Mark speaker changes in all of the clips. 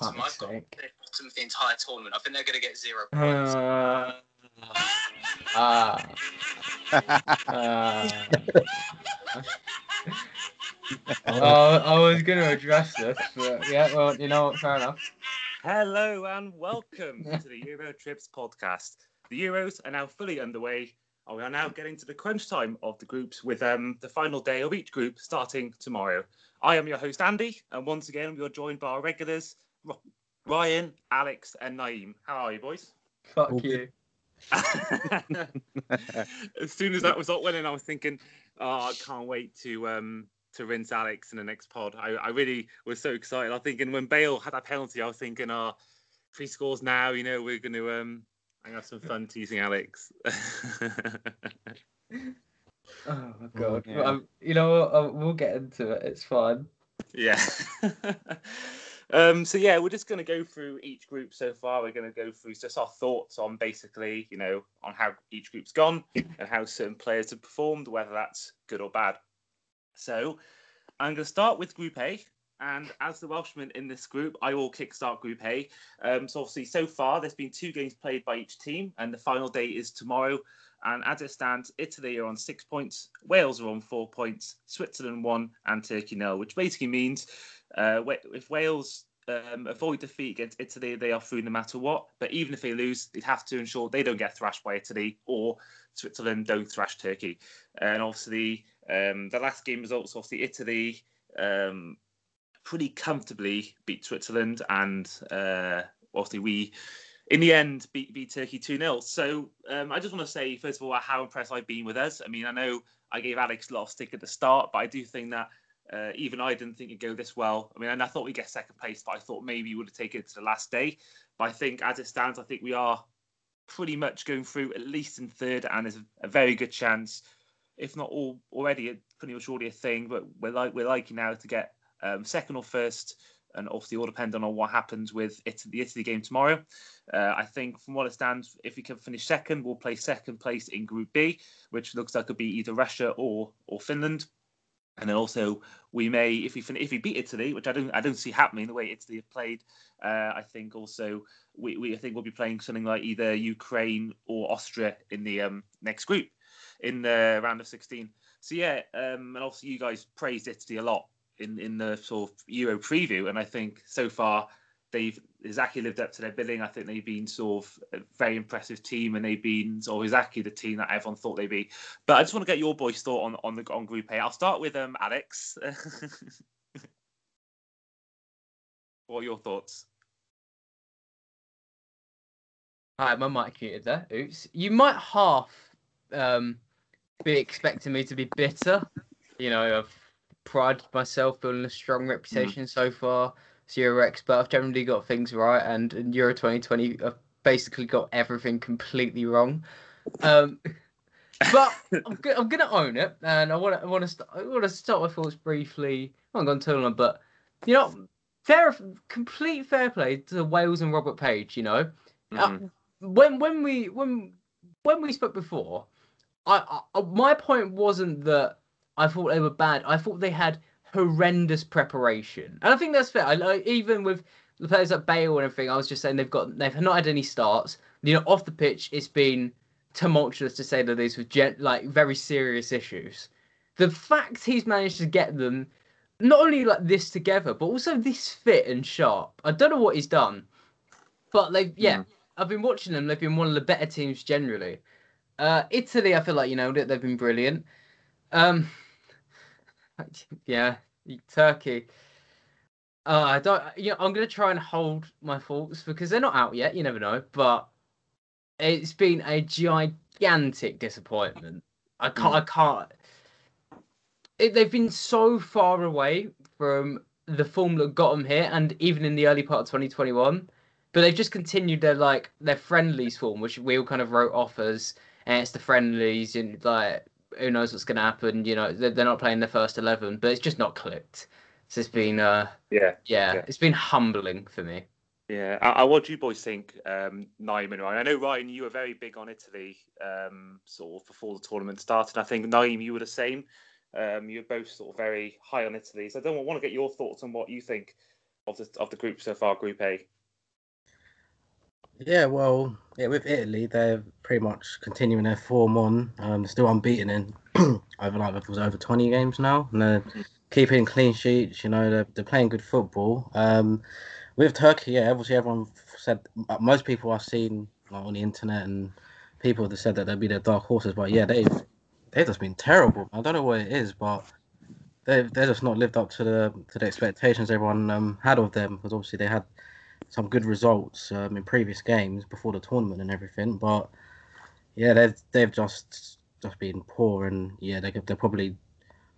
Speaker 1: bottom, I've got
Speaker 2: sake.
Speaker 1: to finish bottom of the entire tournament. I think they're going to get zero points.
Speaker 2: Uh, ah. Ah. oh, I was going to address this, but yeah, well, you know what, fair enough.
Speaker 3: Hello and welcome to the Euro Trips podcast. The Euros are now fully underway, and we are now getting to the crunch time of the groups with um, the final day of each group starting tomorrow. I am your host Andy, and once again we are joined by our regulars Ro- Ryan, Alex, and Nayim. How are you, boys?
Speaker 2: Fuck
Speaker 4: All
Speaker 2: you.
Speaker 3: as soon as that result went in, I was thinking, oh, I can't wait to um, to rinse Alex in the next pod. I, I really was so excited. I was thinking when Bale had that penalty, I was thinking, oh, three scores now. You know, we're going to um, I'm gonna have some fun teasing Alex.
Speaker 2: Oh my god.
Speaker 4: yeah.
Speaker 2: Um, you know uh, We'll get into it. It's fine.
Speaker 3: yeah. Um, so yeah, we're just going to go through each group so far. We're going to go through just our thoughts on basically, you know, on how each group's gone and how certain players have performed, whether that's good or bad. So I'm going to start with Group A. And as the Welshman in this group, I will kickstart Group A. Um, so obviously, so far there's been two games played by each team, and the final day is tomorrow. And as it stands, Italy are on six points, Wales are on four points, Switzerland one, and Turkey nil, which basically means uh, if Wales um, avoid defeat against Italy, they are through no matter what. But even if they lose, they'd have to ensure they don't get thrashed by Italy or Switzerland don't thrash Turkey. And obviously, um, the last game results, obviously, Italy um, pretty comfortably beat Switzerland, and uh, obviously we in the end beat, beat Turkey 2 0. So um, I just want to say, first of all, how impressed I've been with us. I mean, I know I gave Alex a lot of stick at the start, but I do think that uh, even I didn't think it'd go this well. I mean, and I thought we'd get second place, but I thought maybe we would have taken it to the last day. But I think as it stands, I think we are pretty much going through at least in third, and there's a, very good chance, if not all already, pretty much already a thing. But we're like we're likely now to get um, second or first, and obviously all depending on what happens with it, the Italy game tomorrow. Uh, I think from what it stands, if we can finish second, we'll play second place in Group B, which looks like it'll be either Russia or or Finland. And then also we may, if we fin- if we beat Italy, which I don't I don't see happening the way Italy have played, uh, I think also we, we I think we'll be playing something like either Ukraine or Austria in the um, next group in the round of 16. So yeah, um, and obviously you guys praised Italy a lot in in the sort of Euro preview, and I think so far they've exactly lived up to their billing. I think they've been sort of a very impressive team, and they've been sort of exactly the team that everyone thought they'd be. But I just want to get your boys' thought on on the on Group A. I'll start with um Alex. what are your thoughts?
Speaker 2: Hi, my mic muted there. Oops. You might half um, be expecting me to be bitter. You know, I've prided myself building a strong reputation so far. As Euro expert, I've generally got things right, and in Euro 2020, I've basically got everything completely wrong. Um, but I'm, go- I'm gonna own it, and I want to I want to st- I want to start my thoughts briefly. I haven't gone too on, but you know, fair, complete fair play to Wales and Robert Page. You know,
Speaker 3: Mhm.
Speaker 2: when when we when when we spoke before, I, I my point wasn't that I thought they were bad. I thought they had horrendous preparation, and I think that's fair. I like even with the players like Bale and everything. I was just saying they've got they've not had any starts. You know, off the pitch, it's been tumultuous to say the least with gen- like very serious issues. The fact he's managed to get them not only like this together, but also this fit and sharp. I don't know what he's done, but they've yeah. I've been watching them. They've been one of the better teams generally. Uh, Italy, I feel like you know that they've been brilliant. Um, yeah, Turkey. Uh, I don't. You know, I'm gonna try and hold my thoughts because they're not out yet. You never know, but it's been a gigantic disappointment. I can't. I can't. It, they've been so far away from the form that got them here, and even in the early part of 2021 but they've just continued their like their friendlies form, which we all kind of wrote off as and it's the friendlies and like who knows what's going to happen. You know, they're, they're not playing the first eleven, but it's just not clicked. So it's been uh
Speaker 3: Yeah.
Speaker 2: yeah,
Speaker 3: Yeah.
Speaker 2: it's been humbling for me.
Speaker 3: Yeah, I, I, what do you boys think, um, Nayim and Ryan? I know Ryan, you were very big on Italy, um, sort of before the tournament started. I think Nayim, you were the same. Um, you're both sort of very high on Italy, so I don't want to get your thoughts on what you think of the of the group so far, Group A.
Speaker 4: Yeah, well, yeah, with Italy, they're pretty much continuing their form on. Um, still unbeaten in over like it was over twenty games now, and they're keeping clean sheets. You know, they're, they're playing good football. Um, with Turkey, yeah, obviously everyone said uh, most people I've seen like, on the internet and people have said that they'd be their dark horses, but yeah, they've they've just been terrible. I don't know what it is, but they've they just not lived up to the to the expectations everyone um, had of them because obviously they had some good results um, in previous games before the tournament and everything, but yeah, they've they've just just been poor and yeah, they they're probably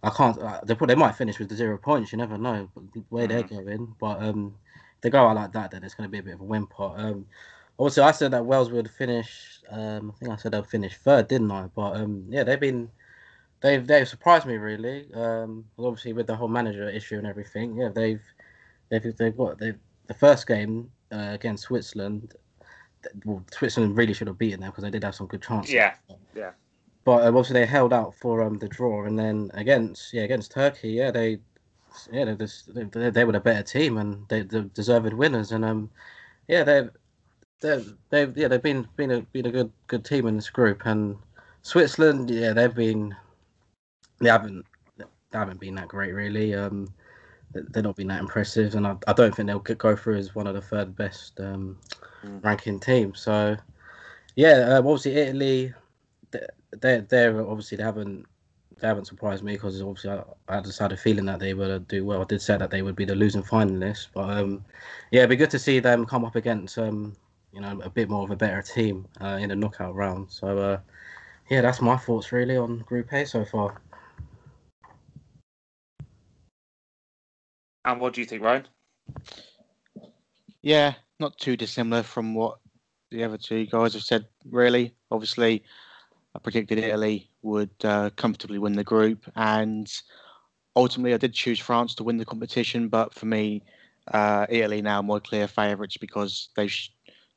Speaker 4: I can't uh, they they might finish with the zero points. You never know but the way they're
Speaker 3: Mhm.
Speaker 4: going, but um, if they go out like that, then it's going to be a bit of a whimper. Um, also, I said that Wales would finish. Um, I think I said they'll finish third, didn't I? But um, yeah, they've been they've they've surprised me really. Um, obviously with the whole manager issue and everything. Yeah, they've they've they've got they the first game uh, against Switzerland. Well, Switzerland really should have beaten them because they did have some good chances.
Speaker 3: Yeah, yeah.
Speaker 4: But um, obviously they held out for um the draw, and then against yeah against Turkey, yeah they yeah they just they, they were the better team and they the deserved winners, and um yeah they they they've yeah they've been been a been a good good team in this group, and Switzerland yeah they've been they haven't they haven't been that great really. Um, they- they've not been that impressive, and I, I don't think they'll go through as one of the third best um,
Speaker 3: Mm.
Speaker 4: ranking teams. So, yeah, um, obviously Italy, they- they're they're obviously they haven't they haven't surprised me because obviously I, I just had a feeling that they would do well. I did say that they would be the losing finalists, but um, yeah, it'd be good to see them come up against um, you know, a bit more of a better team uh, in the knockout round. So, uh, yeah, that's my thoughts really on Group A so far.
Speaker 3: And what do you think, Ryan?
Speaker 5: Yeah, not too dissimilar from what the other two guys have said, really. Obviously, I predicted Italy would uh, comfortably win the group, and ultimately, I did choose France to win the competition. But for me, uh, Italy now my clear favourites because they've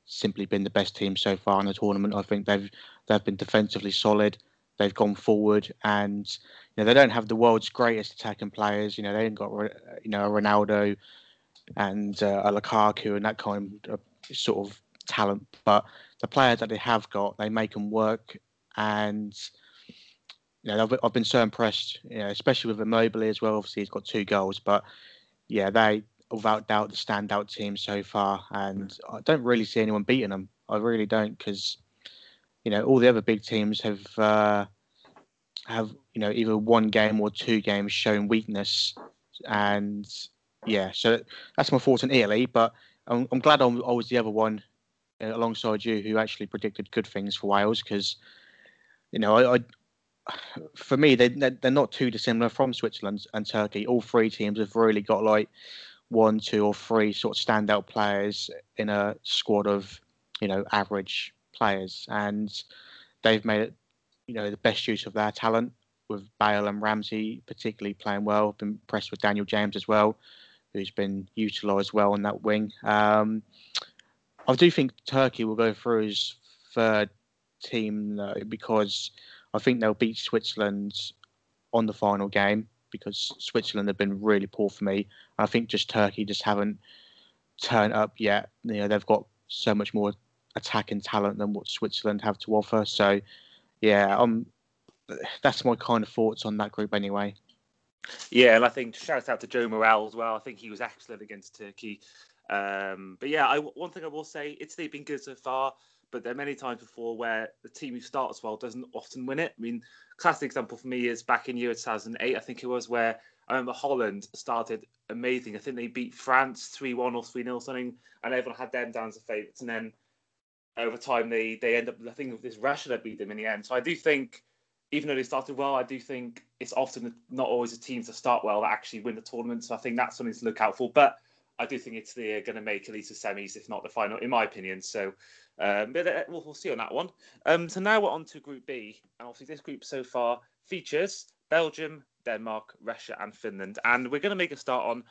Speaker 5: simply been the best team so far in the tournament. I think they've they've been defensively solid. They've gone forward, and you know they don't have the world's greatest attacking players. You know they ain't got you know a Ronaldo and uh, a Lukaku and that kind of sort of talent. But the players that they have got, they make them work. And you know, I've, I've been so impressed, you know, especially with Immobile as well. Obviously, he's got two goals, but yeah, they without doubt the standout team so far. And I don't really see anyone beating them. I really don't, because you know all the other big teams have uh, have you know either one game or two games shown weakness, and yeah, so that's my thoughts on Italy. But I'm, I'm glad I'm, I was the other one uh, alongside you who actually predicted good things for Wales because you know I, I for me they they're they're not too dissimilar from Switzerland and Turkey. All three teams have really got like one, two, or three sort of standout players in a squad of you know average players, and they've made it you know the best use of their talent with Bale and Ramsey particularly playing well. I've been impressed with Daniel James as well, who's been utilised well on that wing. Um, I do think Turkey will go through as third team though, because I think they'll beat Switzerland on the final game because Switzerland have been really poor for me. I think just Turkey just haven't turned up yet. You know they've got so much more attacking talent than what Switzerland have to offer. So yeah, um, that's my kind of thoughts on that group anyway.
Speaker 3: Yeah, and I think shout out to Joe Morrell as well. I think he was excellent against Turkey. Um, but yeah, I, one thing I will say, Italy have been good so far, but there are many times before where the team who starts well doesn't often win it. I mean, classic example for me is back in year 2008, I think it was, where I remember Holland started amazing. I think they beat France 3 1 or 3 0 something, and everyone had them down as favourites. And then over time, they, they end up, I think this Russia that beat them in the end. So I do think, even though they started well, I do think it's often not always the teams that start well that actually win the tournament. So I think that's something to look out for. But I do think Italy are going to make at least the semis, if not the final, in my opinion. So, um, but uh, we'll, we'll see on that one. Um, so now we're on to Group B, and obviously this group so far features Belgium, Denmark, Russia, and Finland. And we're going to make a start on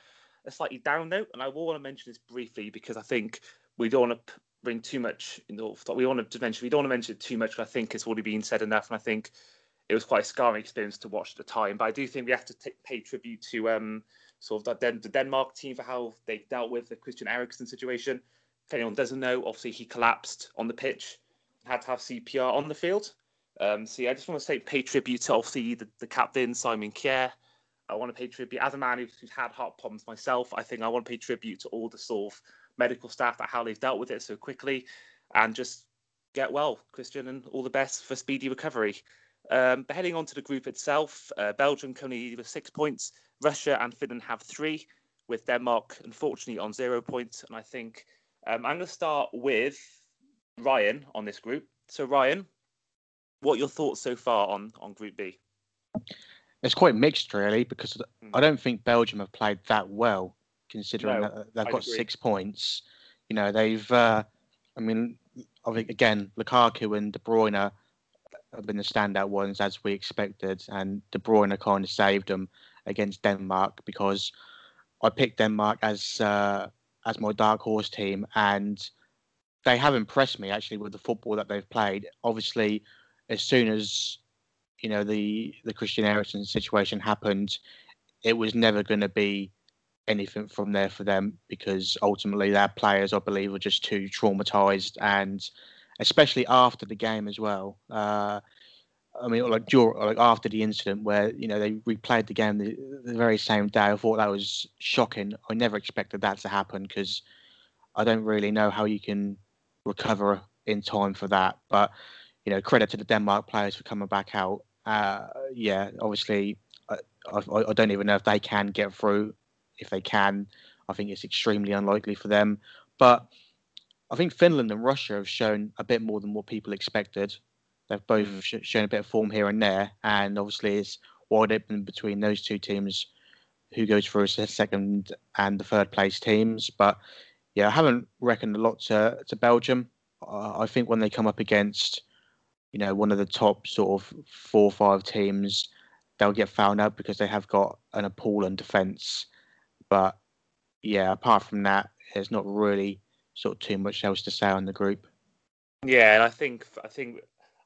Speaker 3: a slightly down note, and I will want to mention this briefly because I think we don't want to bring too much in the we want to mention we don't want to mention too much. I think it's already been said enough, and I think it was quite a scarring experience to watch at the time. But I do think we have to t- pay tribute to um, sort of the, the Denmark team for how they dealt with the Christian Eriksen situation. If anyone doesn't know, obviously he collapsed on the pitch, had to have CPR on the field. Um, so yeah, I just want to say pay tribute to obviously the, the captain Simon Kjær. I want to pay tribute as a man who's, who's had heart problems myself. I think I want to pay tribute to all the sort of medical staff that how they've dealt with it so quickly, and just get well, Christian, and all the best for speedy recovery. Um, but heading on to the group itself, uh, Belgium currently with six points, Russia and Finland have three, with Denmark unfortunately on zero points. And I think um, I'm going to start with Ryan on this group. So Ryan, what are your thoughts so far on on Group B?
Speaker 5: It's quite mixed, really, because
Speaker 3: Mm.
Speaker 5: I don't think Belgium have played that well, considering
Speaker 3: No,
Speaker 5: that they've
Speaker 3: I'd
Speaker 5: got
Speaker 3: agree.
Speaker 5: six points. You know, they've. Uh, I mean, I think again, Lukaku and De Bruyne have been the standout ones as we expected, and De Bruyne kind of saved them against Denmark because I picked Denmark as uh, as my dark horse team, and they have impressed me actually with the football that they've played. Obviously, as soon as you know the the Christian Eriksen situation happened, it was never going to be anything from there for them because ultimately their players, I believe, were just too traumatized, and especially after the game as well. Uh, I mean, like during, like after the incident where you know they replayed the game the, the very same day, I thought that was shocking. I never expected that to happen because I don't really know how you can recover in time for that. But you know, credit to the Denmark players for coming back out. Uh, yeah, obviously, I, I, I don't even know if they can get through. If they can, I think it's extremely unlikely for them. But I think Finland and Russia have shown a bit more than what people expected. They've both
Speaker 3: Mm.
Speaker 5: sh- shown a bit of form here and there, and obviously it's wide open between those two teams who goes through as the second and the third place teams. But yeah, I haven't reckoned a lot to to Belgium. Uh, I think when they come up against, you know, one of the top sort of four or five teams, they'll get found out because they have got an appalling defence. But yeah, apart from that, there's not really sort of too much else to say on the group.
Speaker 3: Yeah, and I think I think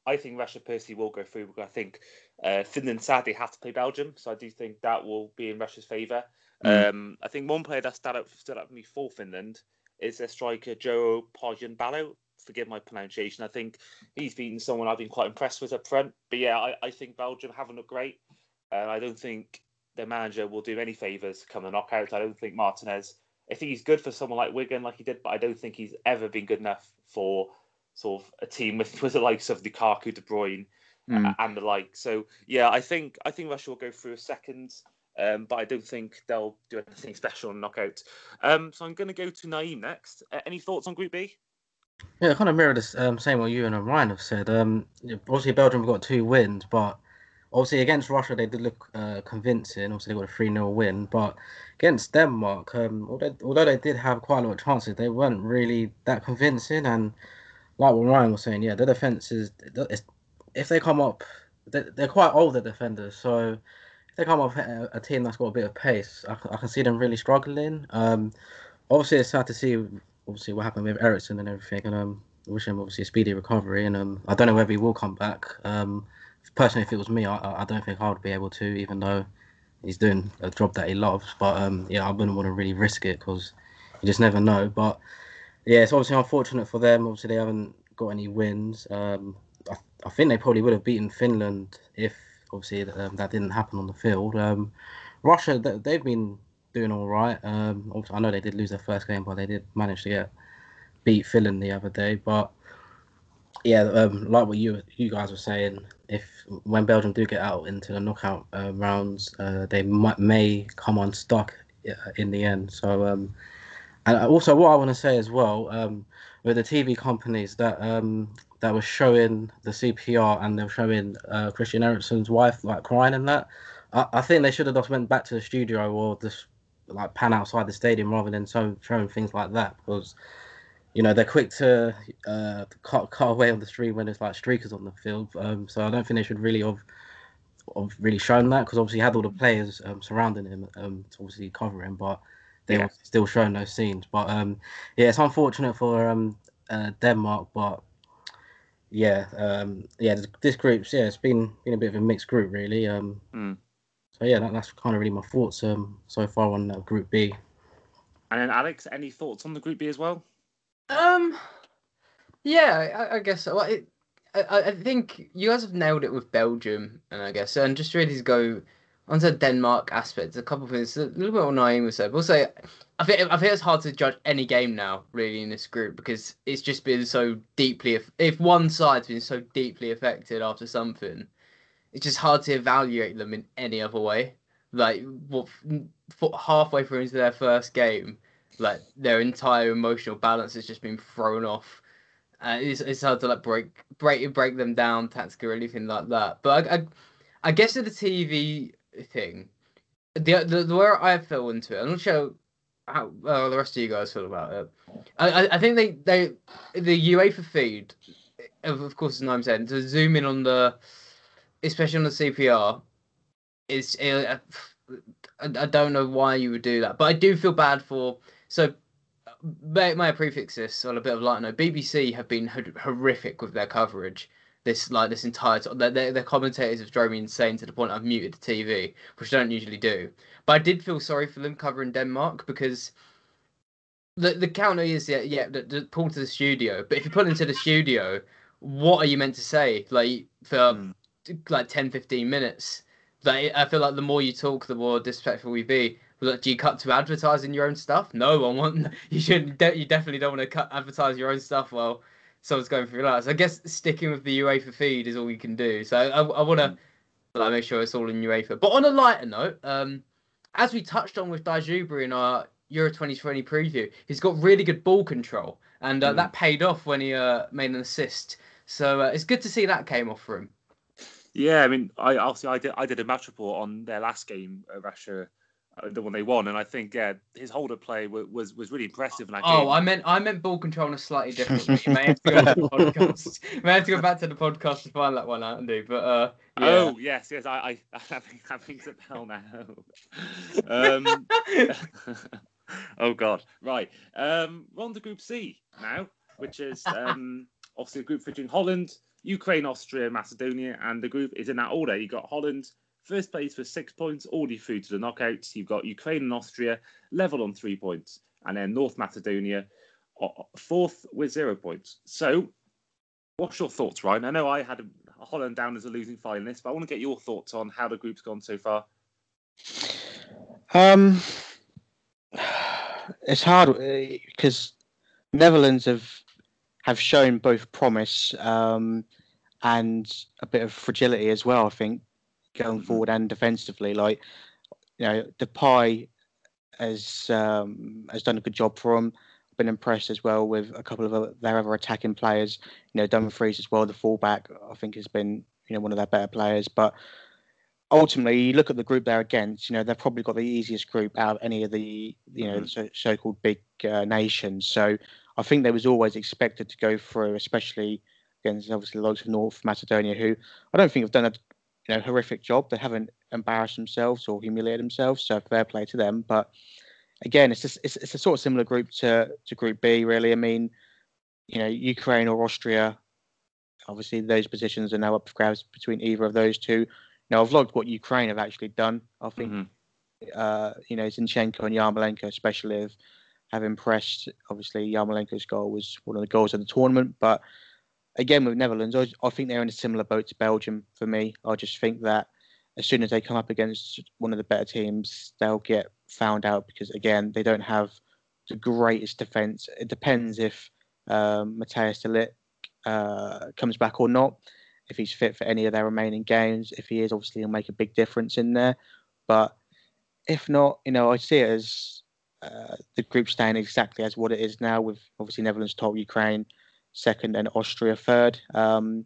Speaker 3: I think Russia personally will go through. Because I think uh, Finland sadly have to play Belgium, so I do think that will be in Russia's favour.
Speaker 5: Mm.
Speaker 3: Um, I think one player that stood out stood out for me for Finland is their striker Joel Pohjanpalo. Forgive my pronunciation. I think he's been someone I've been quite impressed with up front. But yeah, I, I think Belgium haven't looked great. Uh, I don't think their manager will do any favours come the knockouts. I don't think Martinez. I think he's good for someone like Wigan, like he did, but I don't think he's ever been good enough for sort of a team with, with the likes of Lukaku, De Bruyne,
Speaker 5: Mm.
Speaker 3: a- and the like. So yeah, I think I think Russia will go through a second, um, but I don't think they'll do anything special in knockout. Um, so I'm going to go to Nayim next. Uh, any thoughts on Group B?
Speaker 4: Yeah, kind of mirror the um, same what you and Ryan have said. Um, obviously Belgium have got two wins, but obviously against Russia they did look uh, convincing. Obviously they got a three 0 win, but against Denmark, um, although, although they did have quite a lot of chances, they weren't really that convincing. And like what Ryan was saying, yeah, the defense is if they come up, they're, they're quite older defenders, so if they come up a, a team that's got a bit of pace, I, I can see them really struggling. Um, obviously it's sad to see obviously what happened with Eriksen and everything, and um, wish him obviously a speedy recovery. And um, I don't know whether he will come back. Um, personally, if it was me, I, I don't think I would be able to, even though he's doing a job that he loves. But um, yeah, I wouldn't want to really risk it because you just never know. But yeah, it's obviously unfortunate for them. Obviously, they haven't got any wins. Um, I, I think they probably would have beaten Finland if obviously um, that didn't happen on the field. Um, Russia, they, they've been doing all right. Um, I know they did lose their first game, but they did manage to get beat Finland the other day. But yeah, um, like what you you guys were saying, if when Belgium do get out into the knockout uh, rounds, uh, they might may come unstuck uh, in the end. So um, and also what I want to say as well, um, with the TV companies that um that was showing the CPR and they were showing uh, Christian Eriksen's wife like crying and that. I, I think they should have just went back to the studio or just like pan outside the stadium rather than so, showing things like that because you know they're quick to uh, cut, cut away on the stream when there's like streakers on the field. Um, so I don't think they should really have, have really shown that because obviously he had all the players um, surrounding him um, to obviously cover him, but they
Speaker 3: Yeah.
Speaker 4: were still showing those scenes. But um, yeah, it's unfortunate for um, uh, Denmark, but yeah, um, yeah, this- this group's yeah, it's been been a bit of a mixed group really. Um,
Speaker 3: Hmm.
Speaker 4: so yeah, that, that's kind of really my thoughts um so far on uh, Group B.
Speaker 3: And then Alex, any thoughts on the Group B as well?
Speaker 2: Um, yeah, I, I guess so. It, I, I- think you guys have nailed it with Belgium, and I guess, and just really to go onto Denmark aspects, A couple of things, a little bit what Nayim was said. But also, I think I think it's hard to judge any game now, really, in this group because it's just been so deeply. If one side's been so deeply affected after something, it's just hard to evaluate them in any other way. Like what, halfway through into their first game, like their entire emotional balance has just been thrown off. Uh, it's, it's hard to like break break break them down tactically or anything like that. But I, I, I guess with the TV thing, the, the the where I fell into it, I'm not sure how uh, the rest of you guys feel about it. I, I, think they they the UEFA feed, of, of course, as I'm saying, to zoom in on the, especially on the CPR, is uh, I, I don't know why you would do that, but I do feel bad for so may, may I prefix this on a bit of light note. BBC have been hor- horrific with their coverage. This like this entire time, their, their, their commentators have drove me insane to the point I've muted the TV, which I don't usually do. But I did feel sorry for them covering Denmark because the the counter is yeah yeah the, the pull to the studio. But if you pull into the studio, what are you meant to say? Like for
Speaker 3: Mm.
Speaker 2: like 10, 15 minutes. Like I feel like the more you talk, the more disrespectful we be. Do you cut to advertising your own stuff? No, I want. You shouldn't. De- you definitely don't want to cut advertise your own stuff while someone's going through that. So I guess sticking with the UEFA feed is all you can do. So I, I want to like make sure it's all in UEFA. But on a lighter note, um, as we touched on with Dzyuba in our Euro 2020 preview, he's got really good ball control, and uh,
Speaker 3: Mm.
Speaker 2: that paid off when he uh, made an assist. So uh, it's good to see that came off for him.
Speaker 3: Yeah, I mean, I obviously I did I did a match report on their last game, Russia, the one they won, and I think yeah, his holder play was was, was really impressive in that
Speaker 2: Oh,
Speaker 3: game.
Speaker 2: I meant I meant ball control in a slightly different way. You may have to go to the podcast. may have to go back to the podcast to find that one out, Andy. But uh, yeah.
Speaker 3: Oh yes, yes, I I that rings- that rings a bell now. um, oh God, right. Um, we're on to Group C now, which is um, obviously a group featuring Holland, Ukraine, Austria, Macedonia, and the group is in that order. You got Holland first place with six points, already through to the knockouts. You've got Ukraine and Austria level on three points, and then North Macedonia uh, fourth with zero points. So, what's your thoughts, Ryan? I know I had Holland down as a losing finalist, but I want to get your thoughts on how the group's gone so far.
Speaker 5: Um, it's hard because Netherlands have have shown both promise um, and a bit of fragility as well. I think going
Speaker 3: Mhm.
Speaker 5: forward and defensively, like you know, Depay has um, has done a good job for them. I've been impressed as well with a couple of their other attacking players. You know, Dumfries as well, the fullback. I think has been you know one of their better players, but ultimately, you look at the group they're against. You know, they've probably got the easiest group out of any of the you know
Speaker 3: Mhm.
Speaker 5: so, so-called big uh, nations. So I think they was always expected to go through, especially against obviously the likes of North Macedonia, who I don't think have done a you know horrific job. They haven't embarrassed themselves or humiliated themselves, so fair play to them. But again, it's just it's, it's a sort of similar group to to Group B, really. I mean, you know, Ukraine or Austria. Obviously, those positions are now up for grabs between either of those two. Now, I've liked what Ukraine have actually done. I think
Speaker 3: Mhm.
Speaker 5: uh, you know, Zinchenko and Yarmolenko especially have, have impressed. Obviously, Yarmolenko's goal was one of the goals of the tournament. But again, with Netherlands, I, I think they're in a similar boat to Belgium for me. I just think that as soon as they come up against one of the better teams, they'll get found out because, again, they don't have the greatest defence. It depends if um, Matthias de Ligt uh, comes back or not. If he's fit for any of their remaining games, if he is, obviously he'll make a big difference in there. But if not, you know, I see it as uh, the group staying exactly as what it is now, with obviously Netherlands top, Ukraine second, and Austria third. Um,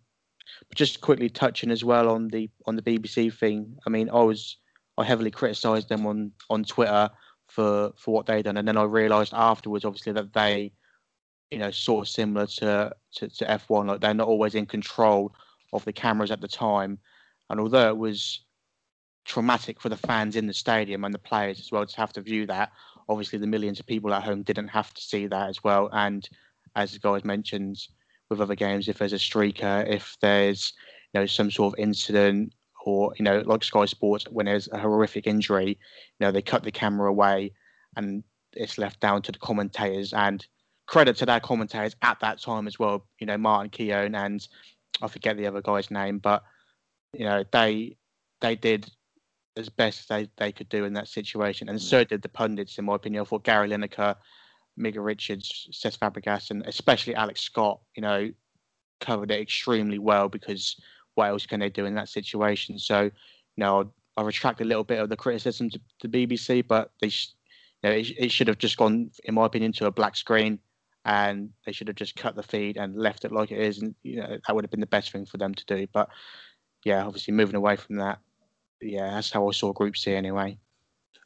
Speaker 5: but just quickly touching as well on the on the BBC thing. I mean, I was I heavily criticised them on on Twitter for for what they done, and then I realised afterwards, obviously, that they, you know, sort of similar to, to to F1, like they're not always in control of the cameras at the time, and although it was traumatic for the fans in the stadium and the players as well to have to view that. Obviously, the millions of people at home didn't have to see that as well. And as the guys mentioned, with other games. If there's a streaker, if there's you know some sort of incident, or you know like Sky Sports when there's a horrific injury, you know they cut the camera away and it's left down to the commentators and credit to their commentators at that time as well. You know Martin Keown and I forget the other guy's name, but you know they they did as best they, they could do in that situation, and so mm. did the pundits, in my opinion. I thought Gary Lineker, Micah Richards, Cesc Fabregas, and especially Alex Scott, you know, covered it extremely well because what else can they do in that situation? So, you know, I retract a little bit of the criticism to the BBC, but they, sh- you know, it, it should have just gone, in my opinion, to a black screen, and they should have just cut the feed and left it like it is, and you know that would have been the best thing for them to do. But yeah, obviously moving away from that, yeah, that's how I saw Group C anyway.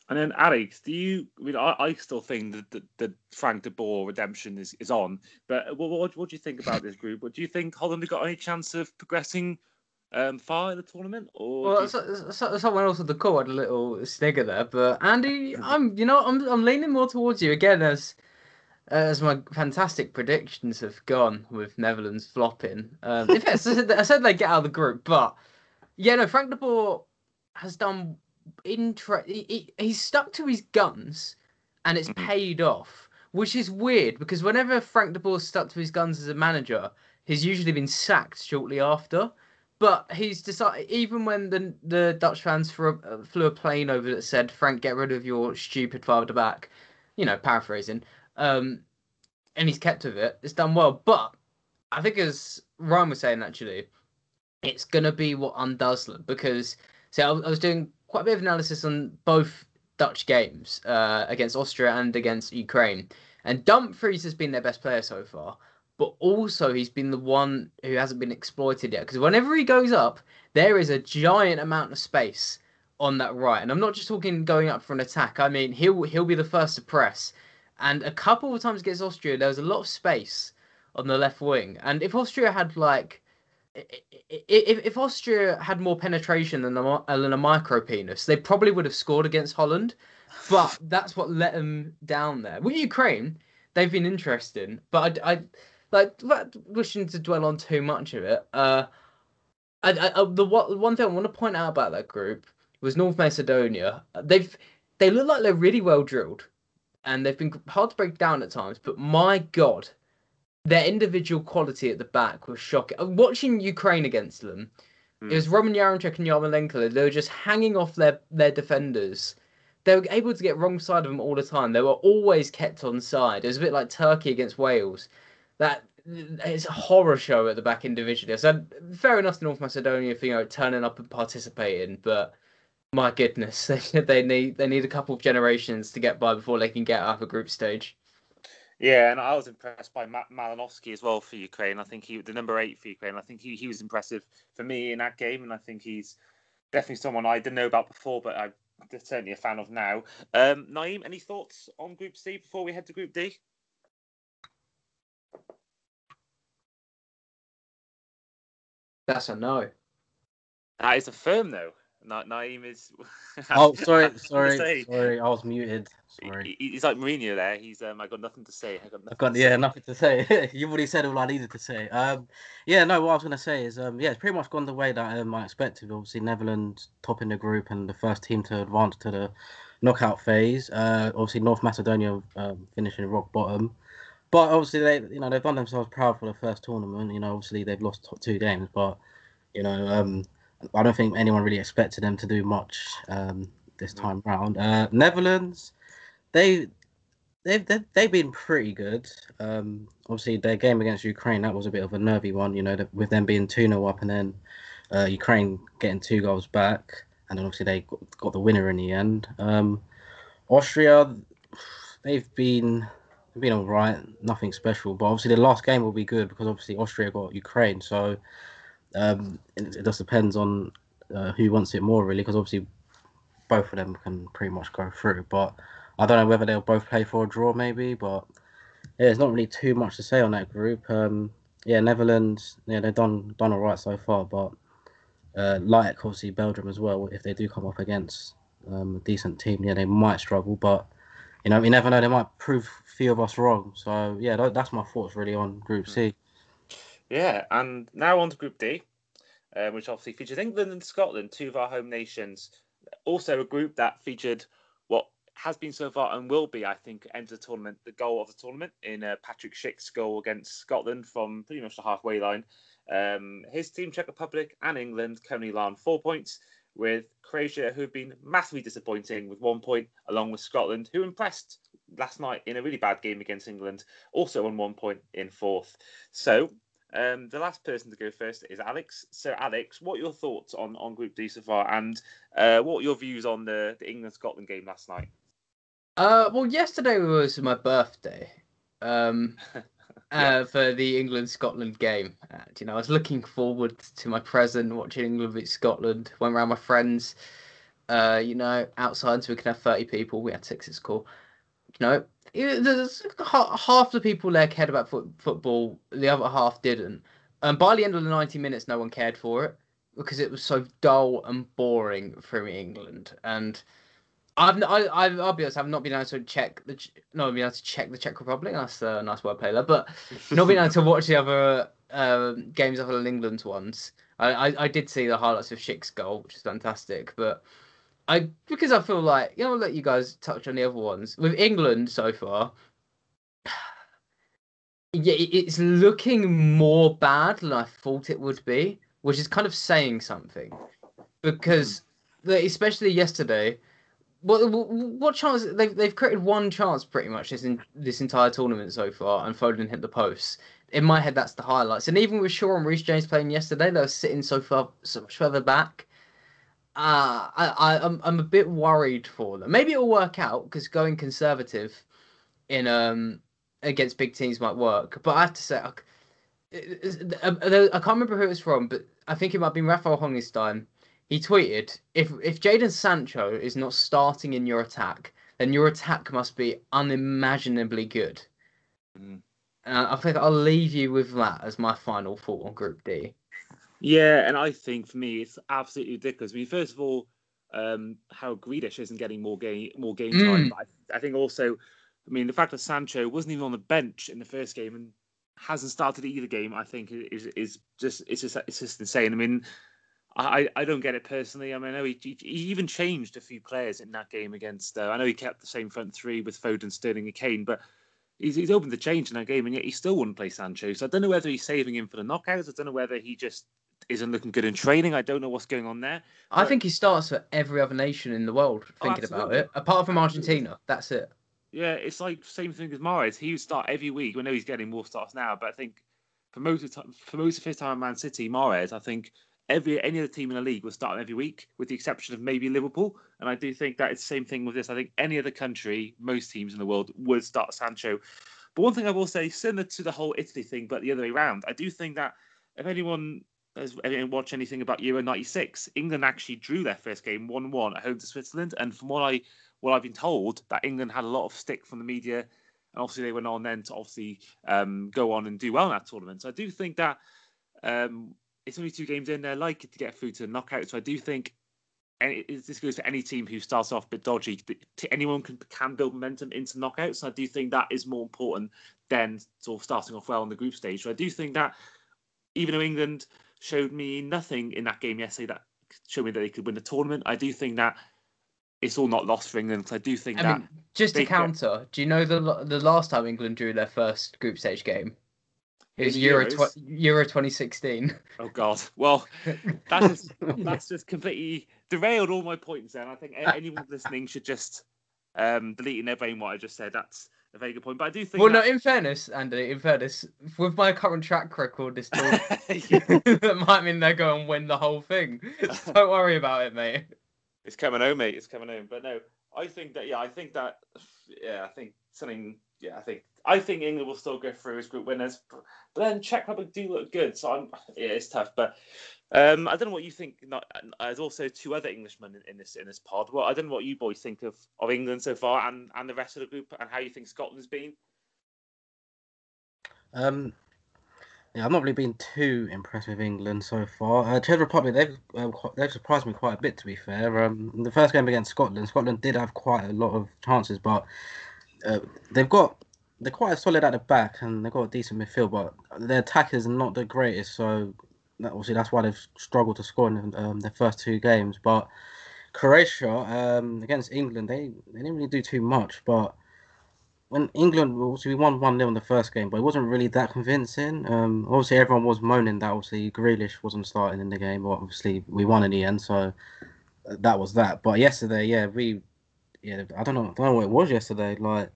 Speaker 3: And then Alex, do you? I mean, I, I still think that the, the Frank de Boer redemption is, is on. But what, what what do you think about this group? What do you think Holland have got any chance of progressing um, far in the tournament? Or
Speaker 2: Well,
Speaker 3: you-
Speaker 2: so, so, someone else at the call had a little snigger there, but Andy, I'm you know I'm I'm leaning more towards you again as as my fantastic predictions have gone with Netherlands flopping. Um, in fact, I said, I said they get out of the group, but yeah, no, Frank de Boer has done inter- he, he, he's stuck to his guns, and it's
Speaker 3: Mhm.
Speaker 2: paid off, which is weird because whenever Frank de Boer's stuck to his guns as a manager, he's usually been sacked shortly after. But he's decided, even when the the Dutch fans flew, uh, flew a plane over that said, "Frank, get rid of your stupid father back," you know, paraphrasing, um, and he's kept with it. It's done well, but I think as Ryan was saying, actually, it's gonna be what undoes them because see, I, I was doing quite a bit of analysis on both Dutch games uh, against Austria and against Ukraine, and Dumfries has been their best player so far but also he's been the one who hasn't been exploited yet. Because whenever he goes up, there is a giant amount of space on that right, and I'm not just talking going up for an attack. I mean he'll he'll be the first to press, and a couple of times against Austria, there was a lot of space on the left wing, and if Austria had like. If, if Austria had more penetration than a, than a micro penis, they probably would have scored against Holland. But that's what let them down there. With Ukraine, they've been interesting, but I, I like without wishing to dwell on too much of it. Uh, I, I, I the one one thing I want to point out about that group was North Macedonia. They've they look like they're really well drilled, and they've been hard to break down at times. But my God, their individual quality at the back was shocking. Uh, Watching Ukraine against them, it was Roman Yaremchuk and Yarmolenko. They were just hanging off their their defenders. They were able to get wrong side of them all the time. They were always kept on side. It was a bit like Turkey against Wales. That it's a horror show at the back individually. So fair enough to North Macedonia for you know turning up and participating, but my goodness, they, they need they need a couple of generations to get by before they can get out of a group stage.
Speaker 3: Yeah, and I was impressed by Ma- Malinovskyi as well for Ukraine. I think he, the number eight for Ukraine, I think he, he was impressive for me in that game, and I think he's definitely someone I didn't know about before, but I'm certainly a fan of now. Um, Nayim, any thoughts on Group C before we head to Group D?
Speaker 2: That's a no.
Speaker 3: That is a firm no. Na- Nayim is.
Speaker 4: Oh, sorry, sorry, sorry. I was muted. Sorry.
Speaker 3: he- He's like Mourinho there. He's um, I got nothing to say. I got nothing.
Speaker 4: I've got
Speaker 3: to
Speaker 4: yeah,
Speaker 3: say.
Speaker 4: nothing to say. You've already said all I needed to say. Um, yeah, no, what I was gonna say is, um, yeah, it's pretty much gone the way that um, I expected. Obviously, Netherlands topping the group and the first team to advance to the knockout phase. Uh, obviously, North Macedonia um, finishing rock bottom, but obviously they, you know, they've done themselves proud for the first tournament. You know, obviously they've lost two games, but you know, um, I don't think anyone really expected them to do much um, this time round. Uh, Netherlands, they they've, they've been pretty good. Um, obviously, their game against Ukraine that was a bit of a nervy one. You know, with them being two 0 up and then uh, Ukraine getting two goals back, and then obviously they got, got the winner in the end. Um, Austria, they've been they've been all right, nothing special. But obviously, the last game will be good because obviously Austria got Ukraine, so um, it, it just depends on uh, who wants it more, really. Because obviously, both of them can pretty much go through, but. I don't know whether they'll both play for a draw, maybe, but yeah, there's not really too much to say on that group. Um, yeah, Netherlands, yeah, they've done done all right so far, but uh, like obviously Belgium as well. If they do come up against um, a decent team, yeah, they might struggle, but you know, you never know. They might prove few of us wrong. So yeah, that's my thoughts really on Group C.
Speaker 3: Yeah, and now on to Group D, uh, which obviously features England and Scotland, two of our home nations. Also, a group that featured what has been so far and will be, I think, end of the tournament, the goal of the tournament in uh, Patrick Schick's goal against Scotland from pretty much the halfway line. Um, his team, Czech Republic and England, currently on four points, with Croatia, who've been massively disappointing with one point, along with Scotland, who impressed last night in a really bad game against England, also on one point in fourth. So, um, the last person to go first is Alex. So, Alex, what are your thoughts on, on Group D so far, and uh, what are your views on the, the England Scotland game last night?
Speaker 2: Uh, well, yesterday was my birthday. Um, uh, for the England Scotland game. And, you know, I was looking forward to my present, watching England beat Scotland. Went around my friends, uh, you know, outside so we could have 30 people. We had six at school. You know, there's half the people there cared about foot, football, the other half didn't. And by the end of the 90 minutes, no one cared for it because it was so dull and boring for England. And I've I, I've I'll be honest, I've not been able to check the no, been able to check the Czech Republic. That's a nice wordplay there, but not been able to watch the other uh, games other than England's ones. I, I, I did see the highlights of Schick's goal, which is fantastic, but I because I feel like you know, I'll let you guys touch on the other ones with England so far. Yeah, it's looking more bad than I thought it would be, which is kind of saying something, because especially yesterday what what chance they've they've created one chance pretty much this in this entire tournament so far, and Foden hit the post. In my head, that's the highlights. And even with Shaw and Reece James playing yesterday, they were sitting so far so much further back. Uh, I, I I'm I'm a bit worried for them. Maybe it'll work out because going conservative in um against big teams might work. But I have to say, I, I can't remember who it was from, but I think it might be Raphael Honigstein he tweeted, "If if Jadon Sancho is not starting in your attack, then your attack must be unimaginably good." Mm. Uh, I think I'll leave you with that as my final thought on Group D.
Speaker 3: Yeah, and I think for me it's absolutely ridiculous. I mean, first of all, um, how Grealish isn't getting more game more game time. Mm. I, I, think also, I mean, the fact that Sancho wasn't even on the bench in the first game and hasn't started either game, I think is is just it's just it's just insane. I mean, I, I don't get it personally. I mean, I know he, he, he even changed a few players in that game against. Uh, I know he kept the same front three with Foden, Sterling, and Kane, but he's, he's opened the change in that game, and yet he still wouldn't play Sancho. So I don't know whether he's saving him for the knockouts. I don't know whether he just isn't looking good in training. I don't know what's going on there.
Speaker 2: I think he starts for every other nation in the world. Oh, thinking oh, about it, apart from Argentina, that's it.
Speaker 3: Yeah, it's like same thing as Mahrez. He would start every week. We know he's getting more starts now, but I think for most of the, for most of his time at Man City, Mahrez, I think every any other team in the league will start every week, with the exception of maybe Liverpool. And I do think that it's the same thing with this. I think any other country, most teams in the world would start Sancho. But one thing I will say, similar to the whole Italy thing, but the other way around, I do think that if anyone has watch anything about Euro '96, England actually drew their first game one-one at home to Switzerland, and from what I what I've been told, that England had a lot of stick from the media, and obviously they went on then to obviously um, go on and do well in that tournament. So I do think that um, it's only two games in. They're likely to get through to the knockout. So I do think and this goes for any team who starts off a bit dodgy. Anyone can can build momentum into knockouts. I do think that is more important than sort of starting off well on the group stage. So I do think that even though England showed me nothing in that game yesterday that showed me that they could win the tournament, I do think that it's all not lost for England. Because I do think I that. Mean,
Speaker 2: just to counter, do you know the the last time England drew their first group stage game? It was Euro tw- Euro 2016.
Speaker 3: Oh God! Well, that's just, that's just completely derailed all my points. Then I think anyone listening should just um, delete in their brain what I just said. That's a very good point. But I do think.
Speaker 2: Well,
Speaker 3: that...
Speaker 2: no. In fairness, Andy. In fairness, with my current track record, this that might mean they're going to win the whole thing. Don't worry about it, mate.
Speaker 3: It's coming home, mate. It's coming home. But no, I think that yeah, I think that yeah, I think something yeah, I think I think England will still go through as group winners, but, then Czech Republic do look good. So I'm yeah, it's tough. But um, I don't know what you think. Not, there's also two other Englishmen in, in, this in this pod. Well, I don't know what you boys think of, of England so far and, and the rest of the group, and how you think Scotland's been.
Speaker 4: Um, yeah, I've not really been too impressed with England so far. Uh, Czech Republic, they've uh, they've surprised me quite a bit. To be fair, um, the first game against Scotland, Scotland did have quite a lot of chances, but uh, they've got they're quite solid at the back and they've got a decent midfield, but their attack is not the greatest. So obviously that's why they've struggled to score in um, their first two games. But Croatia um, against England, they, they didn't really do too much. But when England, obviously we won one 0 in the first game, but it wasn't really that convincing. Um, obviously everyone was moaning that obviously Grealish wasn't starting in the game, but obviously we won in the end, so that was that. But yesterday, yeah, we, yeah, I don't know, I don't know what it was yesterday. Like,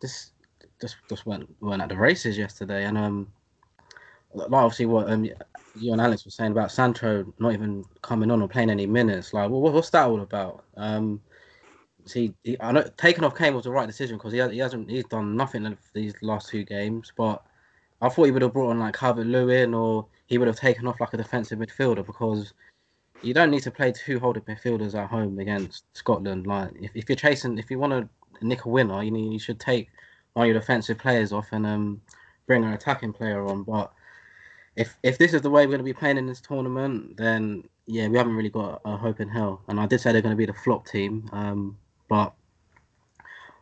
Speaker 4: just just just went went at the races yesterday, and um, like obviously what um you and Alex were saying about Sancho not even coming on or playing any minutes. Like, what, what's that all about? Um, see, he, I know taking off Kane was the right decision because he, he hasn't he's done nothing in these last two games. But I thought he would have brought on like Calvert Lewin or he would have taken off like a defensive midfielder because you don't need to play two holding midfielders at home against Scotland. Like if, if you're chasing, if you want to nick a winner, you need you should take one of your defensive players off and um bring an attacking player on. But if if this is the way we're going to be playing in this tournament, then yeah, we haven't really got a hope in hell. And I did say they're going to be the flop team, um, but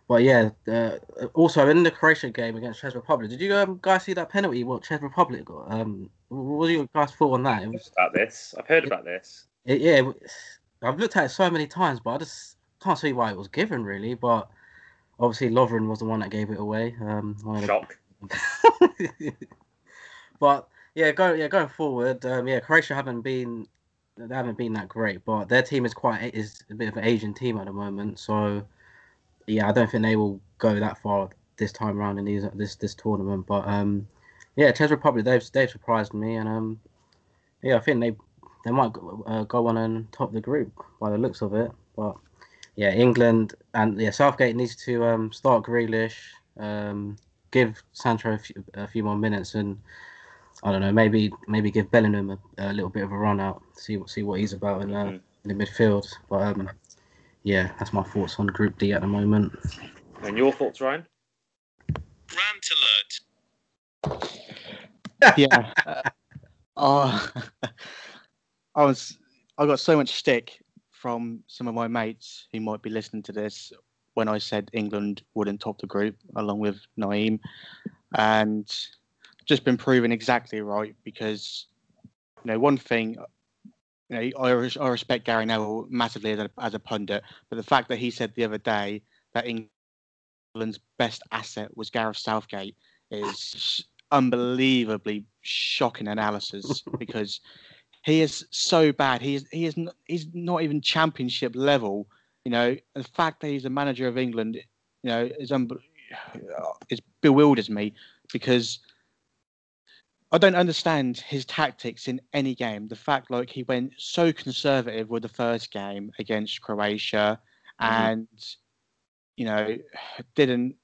Speaker 4: but yeah. Uh, also in the Croatia game against Czech Republic, did you um, guys see that penalty? What Czech Republic got? Um, what was your guys' thought on that? It was,
Speaker 3: about this. I've heard about this.
Speaker 4: it, yeah, it- I've looked at it so many times, but I just can't see why it was given really. But obviously, Lovren was the one that gave it away. Um,
Speaker 3: Shock.
Speaker 4: but yeah, go yeah going forward. Um, yeah, Croatia haven't been they haven't been that great, but their team is quite is a bit of an Asian team at the moment. So yeah, I don't think they will go that far this time around in these this this tournament. But um, yeah, Czech Republic they've they've surprised me, and um, yeah, I think they they might go, uh, go on and top the group by the looks of it. But yeah, England and yeah, Southgate needs to um, start Grealish, um, give Sancho a few, a few more minutes, and I don't know, maybe maybe give Bellingham a, a little bit of a run out, see what see what he's about in, uh,
Speaker 3: Mhm.
Speaker 4: in the midfield. But um, yeah, that's my thoughts on Group D at the moment.
Speaker 3: And your thoughts, Ryan?
Speaker 6: Rant alert.
Speaker 5: yeah. Uh, I was I got so much stick from some of my mates who might be listening to this when I said England wouldn't top the group along with Nayim, and just been proven exactly right because you know one thing. You know, I, I respect Gary Neville massively as a, as a pundit, but the fact that he said the other day that England's best asset was Gareth Southgate is unbelievably shocking analysis because he is so bad. He is he is not, he's not even championship level. You know, the fact that he's a manager of England, you know, is un- it bewilders me because I don't understand his tactics in any game. The fact like he went so conservative with the first game against Croatia, mm-hmm. and you know didn't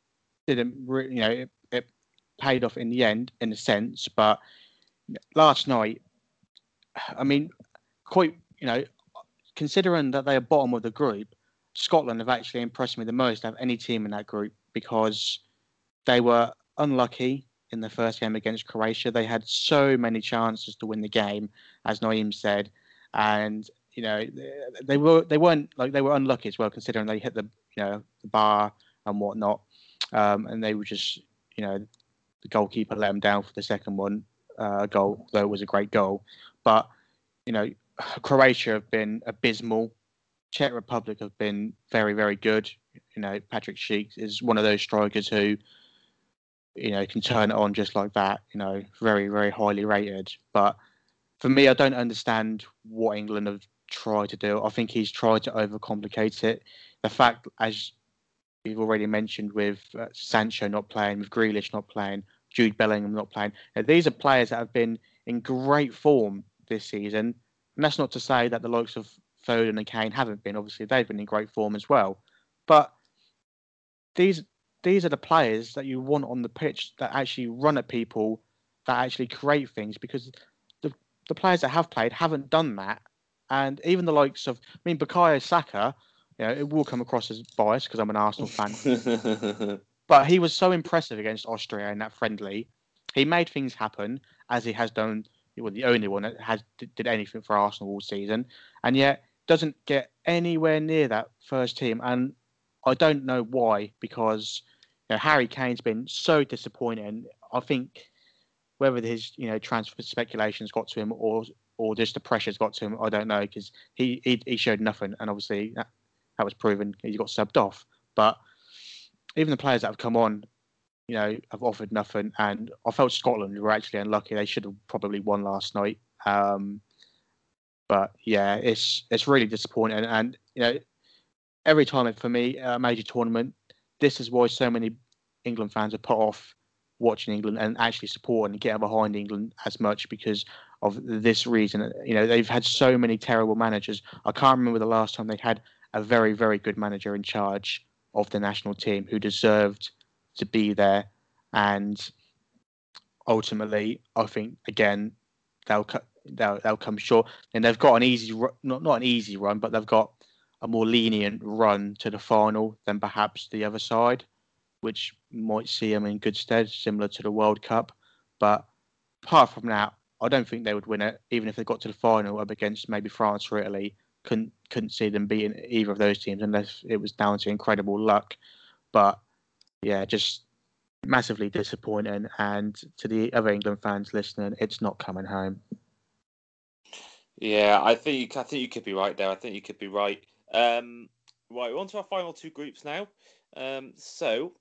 Speaker 5: didn't re- you know it, it paid off in the end in a sense, but last night, I mean, quite you know, considering that they are bottom of the group, Scotland have actually impressed me the most of any team in that group because they were unlucky in the first game against Croatia. They had so many chances to win the game, as Nayim said, and you know they were they weren't like they were unlucky as well, considering they hit the you know the bar and whatnot, um, and they were just you know the goalkeeper let them down for the second one uh, goal, though it was a great goal. But you know, Croatia have been abysmal. Czech Republic have been very, very good. You know, Patrik Schick is one of those strikers who, you know, can turn it on just like that. You know, very, very highly rated. But for me, I don't understand what England have tried to do. I think he's tried to overcomplicate it. The fact, as you've already mentioned, with uh, Sancho not playing, with Grealish not playing, Jude Bellingham not playing, now, these are players that have been in great form this season. And that's not to say that the likes of Foden and Kane haven't been. Obviously, they've been in great form as well. But these these are the players that you want on the pitch that actually run at people, that actually create things. Because the the players that have played haven't done that. And even the likes of, I mean, Bukayo Saka, you know, it will come across as biased because I'm an Arsenal fan. But he was so impressive against Austria in that friendly. He made things happen as he has done. Well, the only one that has did anything for Arsenal all season, and yet doesn't get anywhere near that first team. And I don't know why, because know, Harry Kane's been so disappointing. I think whether his you know transfer speculations got to him or or just the pressure's got to him, I don't know because he, he he showed nothing, and obviously that, that was proven. He got subbed off, but even the players that have come on, you know, have offered nothing. And I felt Scotland were actually unlucky. They should have probably won last night. Um, but yeah, it's it's really disappointing. And you know, every time for me a major tournament, this is why so many England fans are put off watching England and actually supporting and getting behind England as much because of this reason. You know, they've had so many terrible managers. I can't remember the last time they had a very, very good manager in charge of the national team who deserved to be there. And ultimately, I think again they'll they'll, they'll come short. And they've got an easy not not an easy run, but they've got a more lenient run to the final than perhaps the other side, which might see them in good stead, similar to the World Cup. But apart from that, I don't think they would win it, even if they got to the final up against maybe France or Italy. Couldn't couldn't see them beating either of those teams unless it was down to incredible luck. But yeah, just massively disappointing. And to the other England fans listening, it's not coming home.
Speaker 3: Yeah, I think I think you could be right there. I think you could be right. Um, right, we're on to our final two groups now. Um, so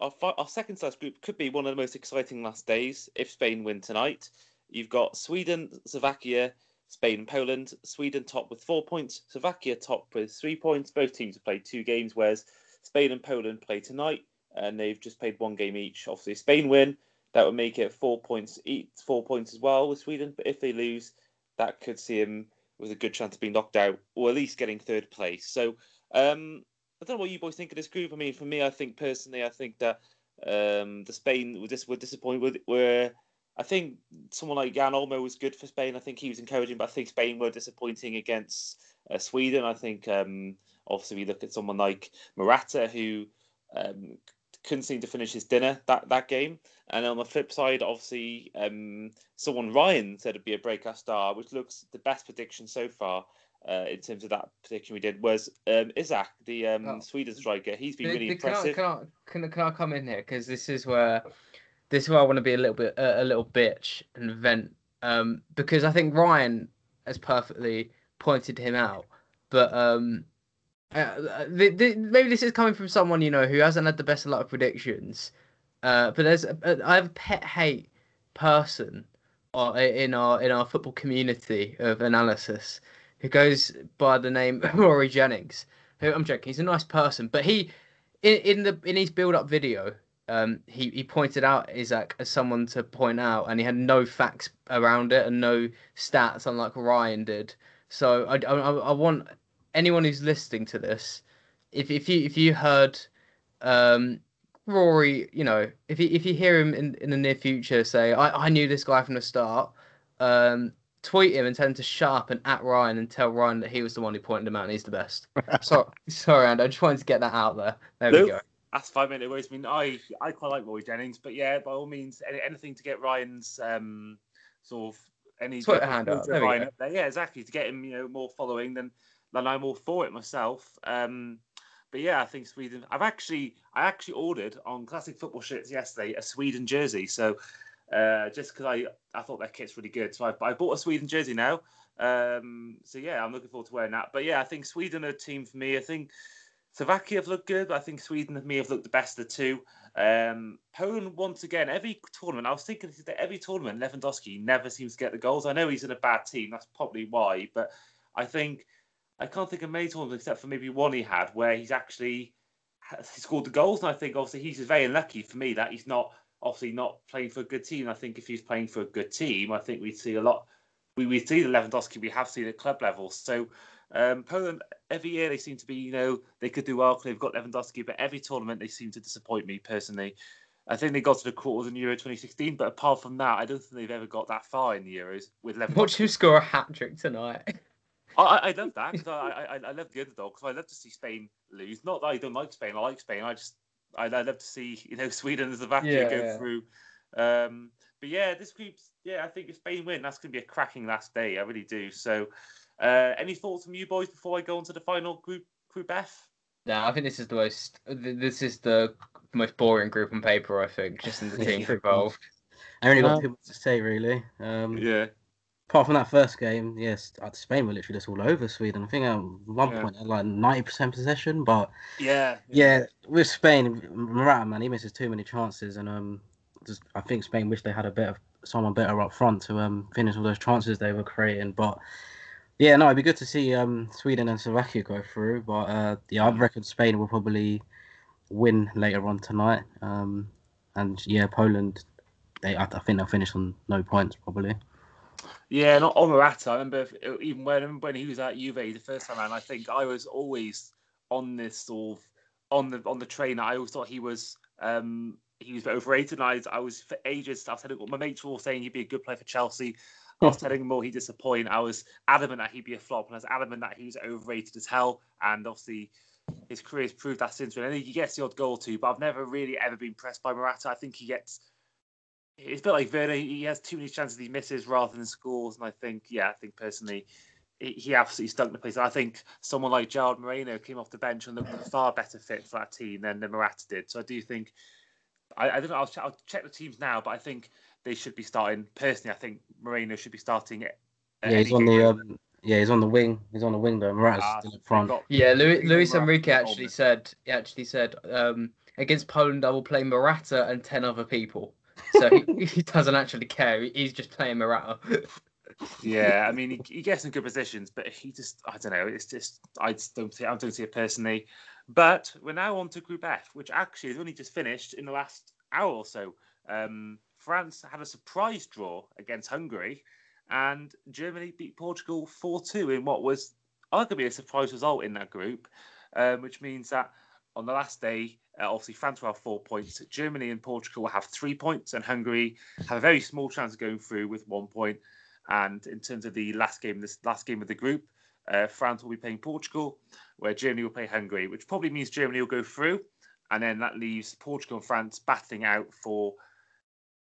Speaker 3: our, fi- our second size group could be one of the most exciting last days if Spain win tonight. You've got Sweden, Slovakia, Spain, and Poland. Sweden top with four points, Slovakia top with three points. Both teams have played two games, whereas Spain and Poland play tonight, and they've just played one game each. Obviously, Spain win, that would make it four points each, four points as well with Sweden. But if they lose, that could see them with a good chance of being knocked out, or at least getting third place. So um, I don't know what you boys think of this group. I mean, for me, I think personally, I think that um, the Spain were, dis- were disappointed with were. I think someone like Jan Olmo was good for Spain. I think he was encouraging, but I think Spain were disappointing against uh, Sweden. I think um, obviously we look at someone like Morata who um, couldn't seem to finish his dinner that, that game. And on the flip side, obviously, um, someone Ryan said it'd be a breakout star, which looks the best prediction so far uh, in terms of that prediction we did was um, Isak, the um, oh. Sweden striker. He's been the, really the, impressive.
Speaker 2: Can I, can I, can I come in here because this is where this is where I want to be a little bit uh, a little bitch and vent um, because I think Ryan has perfectly pointed him out, but um, uh, maybe this is coming from someone you know who hasn't had the best of luck predictions. Uh, but there's a, a, I have a pet hate person uh, in our in our football community of analysis who goes by the name Rory Jennings. Who I'm joking, he's a nice person, but he in, in the in his build up video, um, he he pointed out Isak as someone to point out, and he had no facts around it and no stats, unlike Ryan did. So I, I, I want anyone who's listening to this, if if you if you heard um, Rory, you know, if you if you hear him in, in the near future say, I, I knew this guy from the start, um, tweet him and tell him to shut up and at Ryan and tell Ryan that he was the one who pointed him out and he's the best. sorry, sorry, Andy, I just wanted to get that out there. There Luke, we go.
Speaker 3: That's five minute words. I mean, I I quite like Roy Jennings, but yeah, by all means, any, anything to get Ryan's um sort of any
Speaker 2: Twitter hand up. Ryan up
Speaker 3: there. Yeah, exactly. To get him, you know, more following than than I'm all for it myself. Um, but yeah, I think Sweden. I've actually I actually ordered on Classic Football Shirts yesterday a Sweden jersey. So uh, just because I, I thought their kit's really good. So I, I bought a Sweden jersey now. Um, so yeah, I'm looking forward to wearing that. But yeah, I think Sweden are a team for me. I think Slovakia have looked good, but I think Sweden and me have looked the best of the two. Um, Poland, once again, every tournament, I was thinking that every tournament, Lewandowski never seems to get the goals. I know he's in a bad team, that's probably why, but I think I can't think of many tournaments except for maybe one he had where he's actually he scored the goals. And I think obviously he's very unlucky for me that he's not obviously not playing for a good team. I think if he's playing for a good team, I think we'd see a lot. We we see the Lewandowski we have seen at club level. So um, Poland every year they seem to be you know they could do well because they've got Lewandowski, but every tournament they seem to disappoint me personally. I think they got to the quarters in Euro 2016, but apart from that, I don't think they've ever got that far in the Euros with Lewandowski.
Speaker 2: Watch him score a hat trick tonight.
Speaker 3: I, I love that because I, I I love the underdog because I love to see Spain lose. Not that I don't like Spain, I like Spain. I just I'd, I'd love to see you know Sweden and Slovakia yeah, go yeah. through. Um, but yeah, this group's yeah. I think if Spain win, that's going to be a cracking last day. I really do. So, uh, any thoughts from you boys before I go on to the final group, Group F?
Speaker 2: No, I think this is the most. This is the most boring group on paper. I think, just in the
Speaker 4: Yeah,
Speaker 2: teams involved.
Speaker 4: I only got
Speaker 5: Um,
Speaker 4: too much to say really. Um,
Speaker 3: Yeah.
Speaker 4: Apart from that first game, yes, uh, Spain were literally just all over Sweden. I think at one
Speaker 3: Yeah.
Speaker 4: point like ninety percent possession, but
Speaker 3: Yeah.
Speaker 4: yeah, with Spain, Morata man, he misses too many chances, and um, just, I think Spain wish they had a bit of someone better up front to um finish all those chances they were creating. But yeah, no, it'd be good to see um Sweden and Slovakia go through. But uh, yeah, I reckon Spain will probably win later on tonight. Um, and yeah, Poland, they I, I think they'll finish on no points probably.
Speaker 3: Yeah, not on Morata. I remember if- even when when he was at Juve the first time around. I think I was always on this sort of on the on the train. I always thought he was um he was overrated. And I I was for ages. I was telling my mates were all saying he'd be a good player for Chelsea. I was telling him all he'd disappoint. I was adamant that he'd be a flop, and I was adamant that he was overrated as hell. And obviously, his career's proved that since. And he gets the odd goal too, but I've never really ever been impressed by Morata. I think he gets it's a bit like Werner. He has too many chances he misses rather than scores, and I think, yeah, I think personally, he, he absolutely stunk the place. I think someone like Gerard Moreno came off the bench and looked like a far better fit for that team than the Morata did. So I do think, I, I don't know. I'll, ch- I'll check the teams now, but I think they should be starting. Personally, I think Moreno should be starting it.
Speaker 4: Yeah, he's on the um, yeah, he's on the wing. He's on the wing though. Morata's
Speaker 3: Ah,
Speaker 4: still up
Speaker 3: so
Speaker 4: front.
Speaker 3: got-
Speaker 2: Yeah, Luis, Luis Enrique actually said he actually said um, against Poland I will play Morata and ten other people. So he, he doesn't actually care. He's just playing Morata.
Speaker 3: Yeah, I mean, he, he gets in good positions, but he just, I don't know, it's just, I just don't see, I don't see it personally. But we're now on to Group F, which actually has only just finished in the last hour or so. Um, France had a surprise draw against Hungary, and Germany beat Portugal 4 2 in what was arguably a surprise result in that group, um, which means that on the last day, uh, obviously France will have four points, Germany and Portugal will have three points, and Hungary have a very small chance of going through with one point. And in terms of the last game, this last game of the group, uh, France will be playing Portugal, where Germany will play Hungary, which probably means Germany will go through, and then that leaves Portugal and France battling out for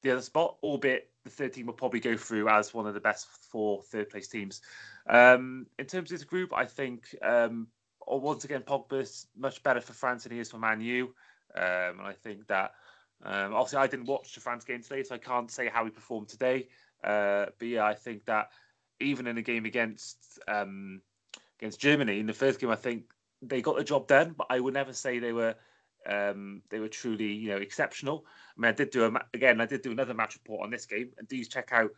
Speaker 3: the other spot. Albeit the third team will probably go through as one of the best four third place teams. Um, in terms of this group, I think um, oh, once again Pogba's much better for France than he is for Man U, um, and I think that. Um, obviously, I didn't watch the France game today, so I can't say how he performed today. Uh, but yeah, I think that even in a game against um, against Germany in the first game, I think they got the job done. But I would never say they were um, they were truly you know exceptional. I mean, I did do a again, I did do another match report on this game, and do check out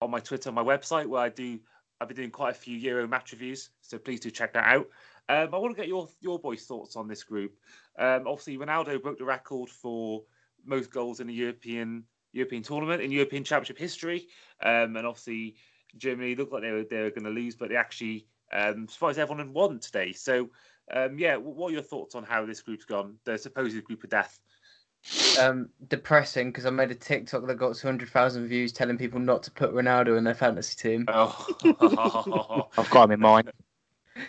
Speaker 3: on my Twitter, my website, where I do I've been doing quite a few Euro match reviews. So please do check that out. Um, I want to get your your boys' thoughts on this group. Um, obviously, Ronaldo broke the record for most goals in a European European tournament in European Championship history, um, and obviously Germany looked like they were they were going to lose, but they actually um, surprised everyone and won today. So um, yeah, what are your thoughts on how this group's gone? The supposed group of death.
Speaker 2: um, depressing because I made a TikTok that got 200,000 views telling people not to put Ronaldo in their fantasy team.
Speaker 3: Oh,
Speaker 5: I've got him in mind.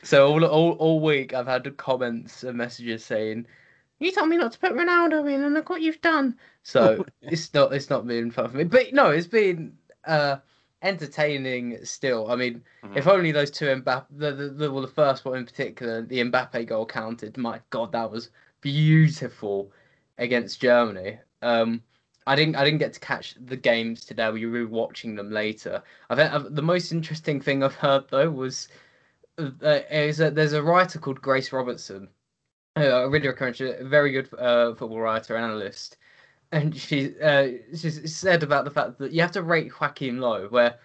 Speaker 2: So all, all all week I've had comments and messages saying, "You told me not to put Ronaldo in, and look what you've done." So it's not it's not been fun for me, but no, it's been uh, entertaining still. I mean,
Speaker 3: Mhm.
Speaker 2: if only those two Mbappe, the, the, the well, the first one in particular, the Mbappe goal counted. My God, that was beautiful against Germany. Um, I didn't I didn't get to catch the games today. We were watching them later. I think uh, the most interesting thing I've heard though was uh, is there's a writer called Grace Robertson. a really a very good uh, football writer and analyst, and she uh, she said about the fact that you have to rate Joachim Löw, where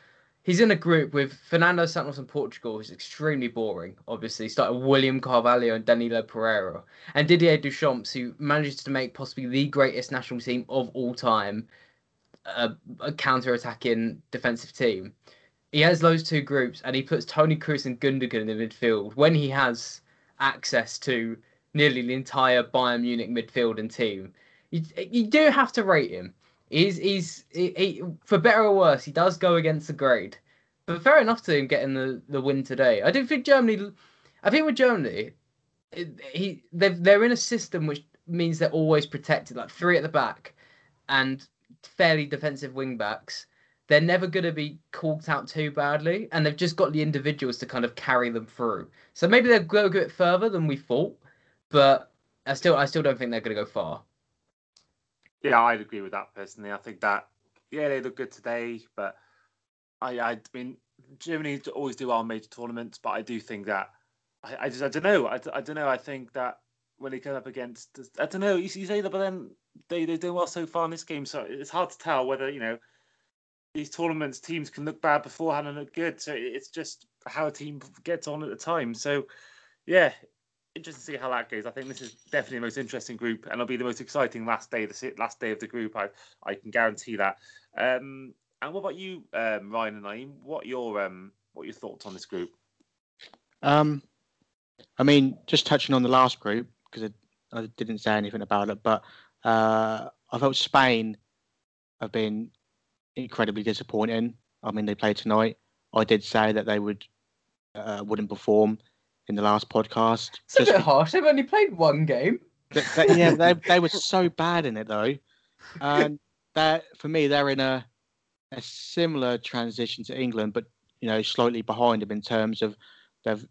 Speaker 2: he's in a group with Fernando Santos in Portugal, who's extremely boring. Obviously, started William Carvalho and Danilo Pereira, and Didier Deschamps, who manages to make possibly the greatest national team of all time, uh, a counter-attacking defensive team. He has those two groups, and he puts Toni Kroos and Gundogan in the midfield when he has access to nearly the entire Bayern Munich midfield and team. You, you do have to rate him. He's he's he, he, for better or worse, he does go against the grade. But fair enough to him getting the, the win today. I do think Germany. I think with Germany, he they they're in a system which means they're always protected, like three at the back, and fairly defensive wing backs. They're never going to be caught out too badly, and they've just got the individuals to kind of carry them through. So maybe they'll go a bit further than we thought, but I still I still don't think they're going to go far.
Speaker 3: Yeah, I'd agree with that personally. I think that yeah, they look good today, but I I mean Germany always do in major tournaments, but I do think that I, I just I don't know I, I don't know I think that when they come up against I don't know you, you say that, but then they they're doing well so far in this game, so it's hard to tell whether you know these tournaments teams can look bad beforehand and look good. So it's just how a team gets on at the time. So yeah, interesting to see how that goes. I think this is definitely the most interesting group, and it'll be the most exciting last day, the last day of the group. I I can guarantee that. Um, and what about you, um, Ryan and Nayim? What your um what your thoughts on this group?
Speaker 5: Um, I mean, just touching on the last group because I, I didn't say anything about it, but uh, I felt Spain have been incredibly disappointing. I mean, they played tonight. I did say that they would uh, wouldn't perform in the last podcast.
Speaker 2: It's a bit harsh. They've only played one game.
Speaker 5: Th- th- yeah, they they were so bad in it though, and that for me they're in a a similar transition to England, but you know slightly behind them in terms of they've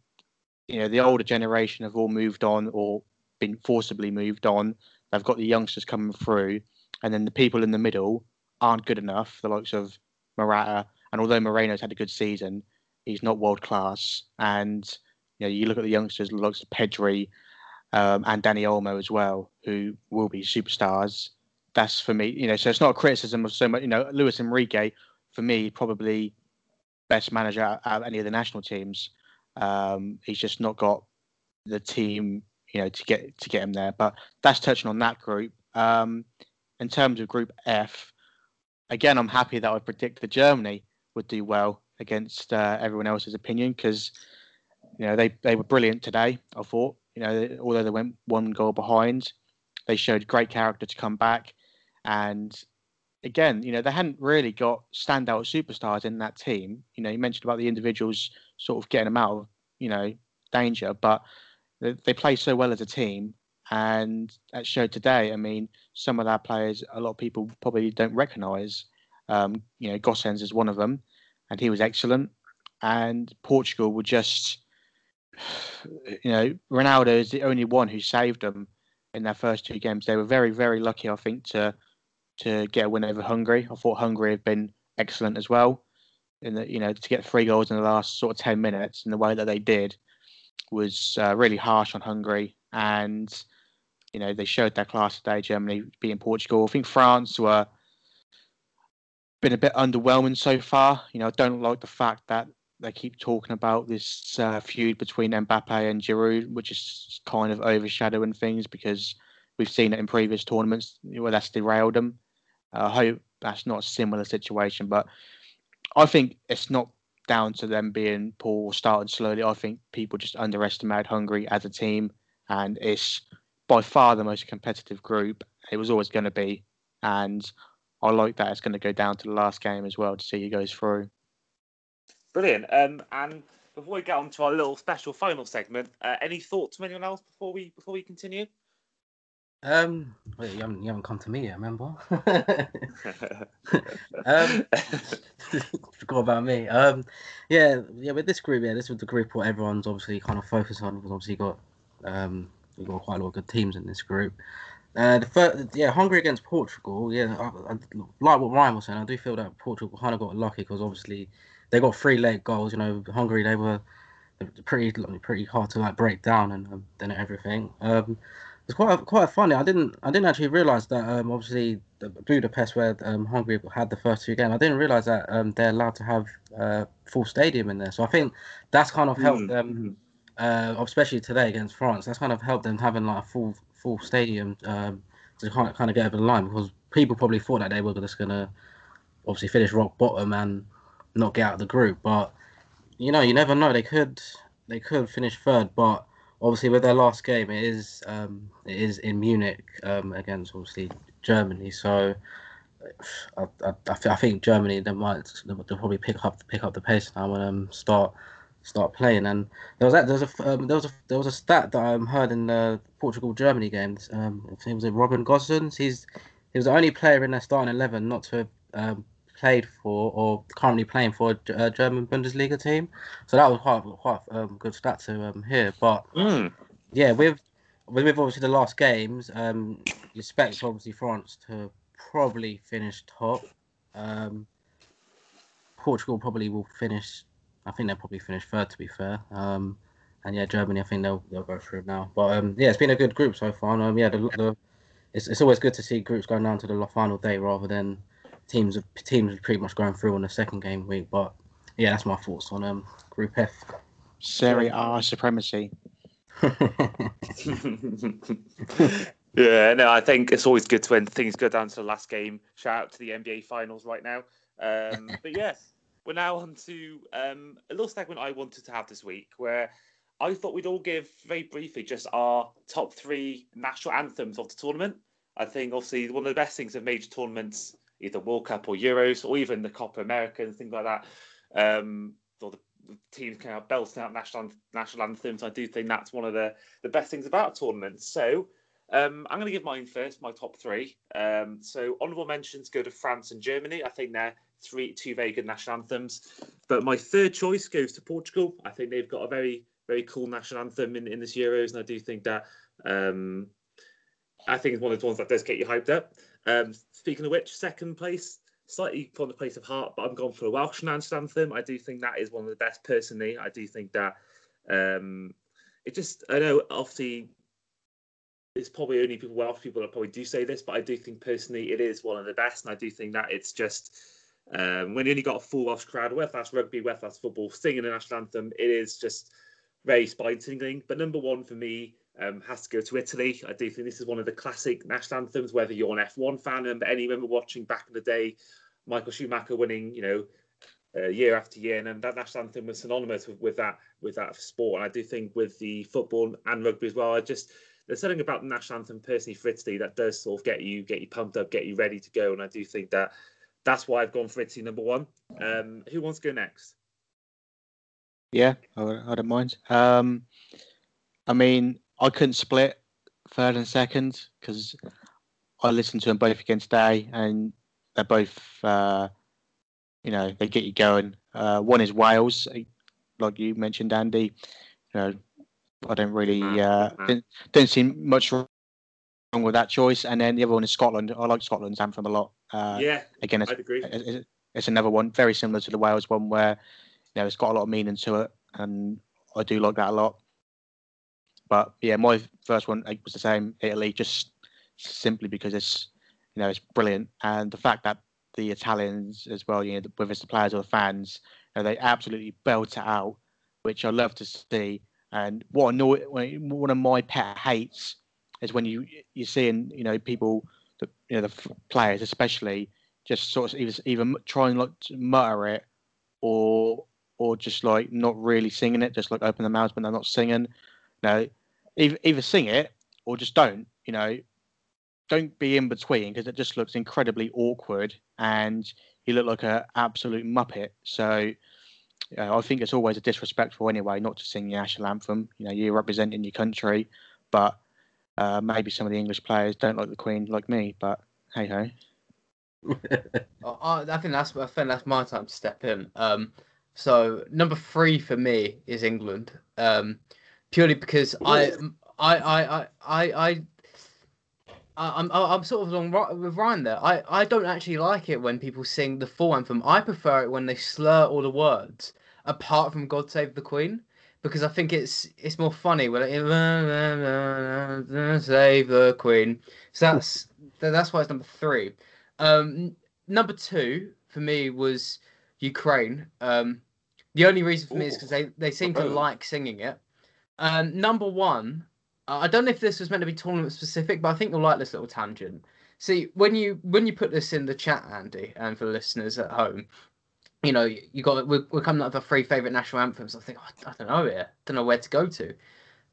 Speaker 5: you know the older generation have all moved on or been forcibly moved on. They've got the youngsters coming through, and then the people in the middle aren't good enough. The likes of Morata, and although Moreno's had a good season, he's not world class. And you know you look at the youngsters, the likes of Pedri um, and Dani Olmo as well, who will be superstars. That's for me, you know. So it's not a criticism of so much, you know. Luis Enrique, for me, probably best manager out of any of the national teams. Um, he's just not got the team, you know, to get to get him there. But that's touching on that group. Um, in terms of Group F, again, I'm happy that I predict predicted Germany would do well against uh, everyone else's opinion because you know they they were brilliant today. I thought you know although they went one goal behind, they showed great character to come back, and again you know they hadn't really got standout superstars in that team. You know you mentioned about the individuals sort of getting them out of you know danger, but they, they play so well as a team. And that showed today. I mean, some of our players, a lot of people probably don't recognise. Um, you know, Gosens is one of them, and he was excellent. And Portugal were just, you know, Ronaldo is the only one who saved them in their first two games. They were very, very lucky, I think, to to get a win over Hungary. I thought Hungary had been excellent as well. In the, you know, to get three goals in the last sort of ten minutes in the way that they did was uh, really harsh on Hungary. And you know, they showed their class today. Germany beating Portugal. I think France were been a bit underwhelming so far. You know, I don't like the fact that they keep talking about this uh, feud between Mbappe and Giroud, which is kind of overshadowing things because we've seen it in previous tournaments where that's derailed them. Uh, I hope that's not a similar situation, but I think it's not down to them being poor or starting slowly. I think people just underestimate Hungary as a team, and it's by far the most competitive group. It was always going to be, and I like that it's going to go down to the last game as well to see who goes through.
Speaker 3: Brilliant. Um, and before we get on to our little special final segment, uh, any thoughts from anyone else before we before we continue?
Speaker 4: Um, wait, you haven't, you haven't come to me yet, remember? um, forgot about me. Um, yeah, yeah. With this group, yeah, this was the group what everyone's obviously kind of focused on because obviously got um, you got quite a lot of good teams in this group. Uh, the first, yeah, Hungary against Portugal. Yeah, I, I, like what Ryan was saying. I do feel that Portugal kind of got lucky because obviously they got three late goals. You know, Hungary they were pretty pretty hard to like break down and um, then everything. Um, it's quite quite funny. I didn't I didn't actually realize that um, obviously the Budapest where um, Hungary had the first two games. I didn't realize that um, they're allowed to have uh, full stadium in there. So I think that's kind of helped
Speaker 3: Mm.
Speaker 4: them, uh, especially today against France. That's kind of helped them having like a full full stadium um, to kind of kind of get over the line because people probably thought that they were just gonna obviously finish rock bottom and not get out of the group. But you know, you never know. They could they could finish third, but obviously with their last game, it is um, it is in Munich um, against obviously Germany. So I, I, I think Germany they might they'll probably pick up pick up the pace now and um, start start playing. And there was that there was a um, there was a there was a stat that I heard in the Portugal Germany games. Um, I think it was it Robin Gosens. He's he was the only player in their starting eleven not to have um, played for or currently playing for a German Bundesliga team. So that was quite quite um, good stat to um, hear. But
Speaker 3: Mm.
Speaker 4: yeah, with with with obviously the last games, um, you expect obviously France to probably finish top. Um, Portugal probably will finish. I think they'll probably finish third. To be fair, um, and yeah, Germany. I think they'll they'll go through now. But um, yeah, it's been a good group so far. And, um, yeah, the, the it's it's always good to see groups going down to the final day rather than teams teams pretty much going through on the second game week. But yeah, that's my thoughts on um Group F.
Speaker 5: Serie A supremacy.
Speaker 3: yeah, no, I think it's always good when things go down to the last game. Shout out to the NBA Finals right now. Um, but yes, we're now on to um, a little segment I wanted to have this week where I thought we'd all give very briefly just our top three national anthems of the tournament. I think obviously one of the best things of major tournaments, either World Cup or Euros or even the Copa America and things like that, um, or the teams kind of belting out national national anthems. I do think that's one of the the best things about tournaments. So um, I'm going to give mine first, my top three. Um, so honourable mentions go to France and Germany. I think they're three two very good national anthems. But my third choice goes to Portugal. I think they've got a very very cool national anthem in, in this Euros, and I do think that um, I think it's one of the ones that does get you hyped up. Um, speaking of which, second place, slightly from the place of heart, but I'm going for a Welsh national anthem. I do think that is one of the best personally. I do think that um, it just, I know obviously it's probably only people Welsh people that probably do say this, but I do think personally it is one of the best, and I do think that it's just um, when you only got a full Welsh crowd, whether that's rugby, whether that's football, singing the national anthem, it is just very spine tingling. But number one for me um, has to go to Italy. I do think this is one of the classic national anthems, whether you're an F1 fan and any remember watching back in the day, Michael Schumacher winning, you know, uh, year after year, and that national anthem was synonymous with, with that with that sport. And I do think with the football and rugby as well, I just there's something about the national anthem personally for Italy that does sort of get you get you pumped up, get you ready to go. And I do think that that's why I've gone for Italy number one. Um, who wants to go next?
Speaker 5: Yeah, I, I don't mind. Um, I mean, I couldn't split third and second because I listened to them both against Day, and they're both, uh, you know, they get you going. Uh, one is Wales, like you mentioned, Andy. You know, I don't really uh, didn't, didn't see much wrong with that choice. And then the other one is Scotland. I like Scotland's anthem a lot. Uh,
Speaker 3: yeah,
Speaker 5: again, it's,
Speaker 3: I'd agree.
Speaker 5: It's, it's another one very similar to the Wales one where you know it's got a lot of meaning to it, and I do like that a lot. But yeah, my first one was the same, Italy, just simply because it's you know it's brilliant, and the fact that the Italians as well, you know, whether it's the players or the fans, you know, they absolutely belt it out, which I love to see. And what annoy, one of my pet hates is when you you're seeing you know people, the you know the players especially, just sort of either either try and like mutter it, or or just like not really singing it, just like open their mouths but they're not singing. You know, either either sing it or just don't. You know, don't be in between because it just looks incredibly awkward and you look like an absolute muppet. So uh, I think it's always a disrespectful anyway not to sing your national anthem. You know, you're representing your country, but uh, maybe some of the English players don't like the Queen like me. But hey ho.
Speaker 2: I, I think that's I think that's my time to step in. Um, so number three for me is England. Um, purely because I, I, I, I, I, I'm I'm sort of along with Ryan there. I, I don't actually like it when people sing the full anthem. I prefer it when they slur all the words, apart from "God Save the Queen," because I think it's it's more funny Well, save the Queen. So that's that's why it's number three. Um, number two for me was Ukraine. Um, the only reason for me is because they they seem to like singing it. Um, number one, I don't know if this was meant to be tournament specific, but I think you'll like this little tangent. See, when you when you put this in the chat, Andy, and for the listeners at home, you know, you got we're, we're coming up with our three favorite national anthems. I think oh, I don't know here, don't know where to go to.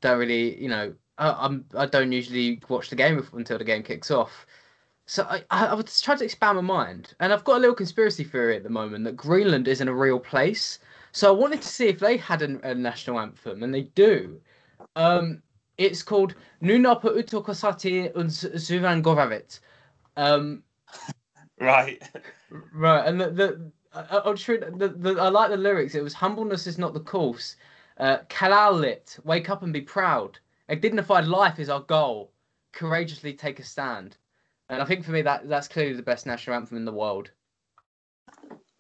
Speaker 2: Don't really, you know, I, I'm I don't usually watch the game until the game kicks off. So I, I, was trying to expand my mind, and I've got a little conspiracy theory at the moment that Greenland isn't a real place. So I wanted to see if they had a, a national anthem, and they do. Um, it's called Nuna po utokosati und Suvan Goravit. Um,
Speaker 3: right.
Speaker 2: Right, and the, the I, I'm sure the, the, I like the lyrics. It was humbleness is not the course. Uh, Kalaallit, wake up and be proud. A dignified life is our goal. Courageously take a stand. And I think for me that that's clearly the best national anthem in the world.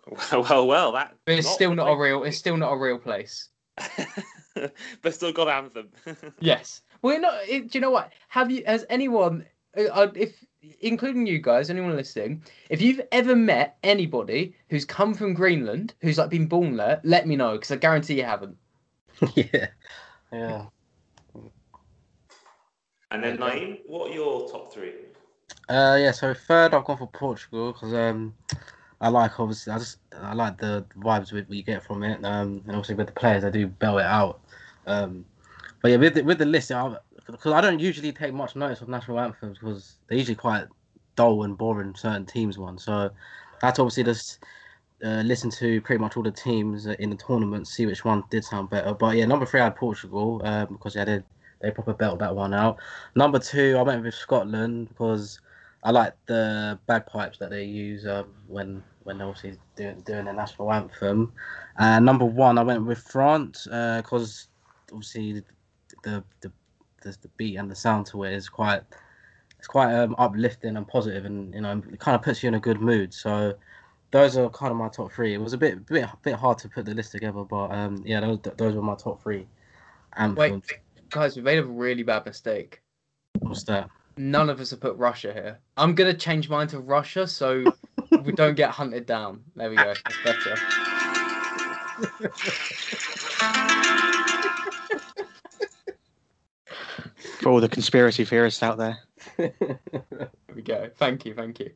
Speaker 3: Well, well, well. That.
Speaker 2: But it's still not a real. It's still not a real place.
Speaker 3: but still got anthem.
Speaker 2: Yes. Well, not. It, do you know what? Have you? Has anyone? uh, uh, If including you guys, anyone listening, if you've ever met anybody who's come from Greenland, who's like been born there, let me know because I guarantee you haven't.
Speaker 4: yeah, yeah.
Speaker 3: And then Nayim, what are your top three?
Speaker 4: Uh, yeah. So third, I've gone for Portugal because um, I like obviously I just I like the vibes we, you get from it. Um, and obviously with the players, I do bell it out. Um, but yeah, with the, with the list, because I don't usually take much notice of national anthems because they're usually quite dull and boring. Certain teams one, so that's obviously just uh, listen to pretty much all the teams in the tournament, see which one did sound better. But yeah, number three I had Portugal um, because yeah, they they proper belt that one out. Number two, I went with Scotland because I like the bagpipes that they use um, when when they're obviously doing doing their national anthem. And number one, I went with France because obviously the, the the the beat and the sound to it is quite it's quite um, uplifting and positive, and you know it kind of puts you in a good mood. So those are kind of my top three. It was a bit bit bit hard to put the list together, but um, yeah, those those were my top three. Anthems.
Speaker 2: Wait, guys, we made a really bad mistake.
Speaker 4: What's that?
Speaker 2: None of us have put Russia here. I'm gonna change mine to Russia so we don't get hunted down. There we go. That's better.
Speaker 5: For all the conspiracy theorists out there.
Speaker 2: There we go. Thank you. Thank you.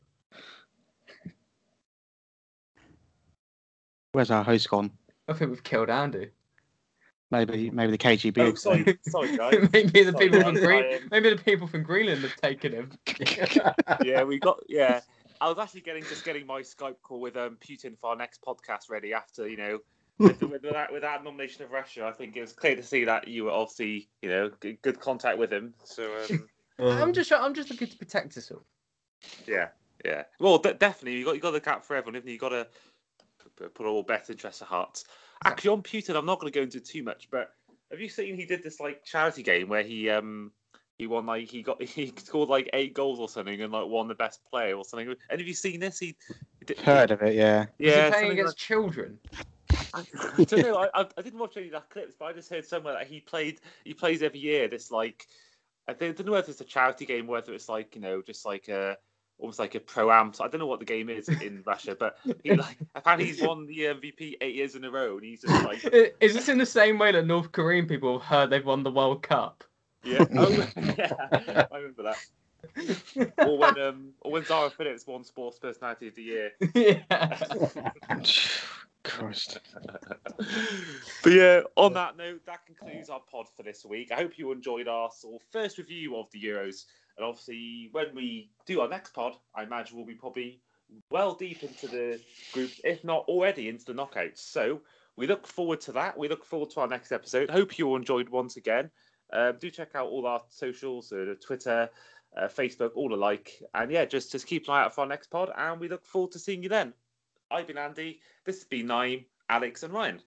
Speaker 5: Where's our host gone?
Speaker 2: I think we've killed Andy.
Speaker 5: Maybe maybe the KGB.
Speaker 3: Oh, sorry, sorry, guys.
Speaker 2: maybe the
Speaker 3: Sorry,
Speaker 2: people from Green, maybe the people from Greenland have taken him.
Speaker 3: yeah, we got yeah. I was actually getting just getting my Skype call with um, Putin for our next podcast ready after you know with, with, with that with that nomination of Russia. I think it was clear to see that you were obviously you know good, good contact with him. So um,
Speaker 2: I'm just, I'm just looking to protect us all.
Speaker 3: yeah, yeah. Well, de- definitely you got you got to look out for everyone. Haven't you? you got to put all best interests at heart. Actually, on Putin, I'm not going to go into too much, but have you seen he did this like charity game where he um he won like he got he scored like eight goals or something and like won the best player or something. And have you seen this? He, he did,
Speaker 5: Heard of it, yeah.
Speaker 2: Is he
Speaker 3: yeah,
Speaker 2: playing against
Speaker 3: like-
Speaker 2: children?
Speaker 3: I, I don't know. I, I, didn't watch any of that clips, but I just heard somewhere that he played. He plays every year. This like, I don't, don't know whether it's a charity game, whether it's like you know, just like a almost like a pro am. So I don't know what the game is in Russia, but he like apparently he's won the MVP eight years in a row, and he's just like,
Speaker 2: Is this in the same way that North Korean people have heard they've won the World Cup?
Speaker 3: yeah, oh, yeah, I remember that. Or when um, or when Zara Phillips won Sports Personality of the Year.
Speaker 2: yeah.
Speaker 5: Christ.
Speaker 3: but yeah, on that note, that concludes our pod for this week. I hope you enjoyed our sort of first review of the Euros. And obviously, when we do our next pod, I imagine we'll be probably well deep into the groups, if not already into the knockouts. So we look forward to that. We look forward to our next episode. Hope you all enjoyed once again. Um, do check out all our socials, uh, Twitter, uh, Facebook, all alike. And yeah, just, just keep an eye out for our next pod. And we look forward to seeing you then. I've been Andy. This has been Nayim, Alex, and Ryan.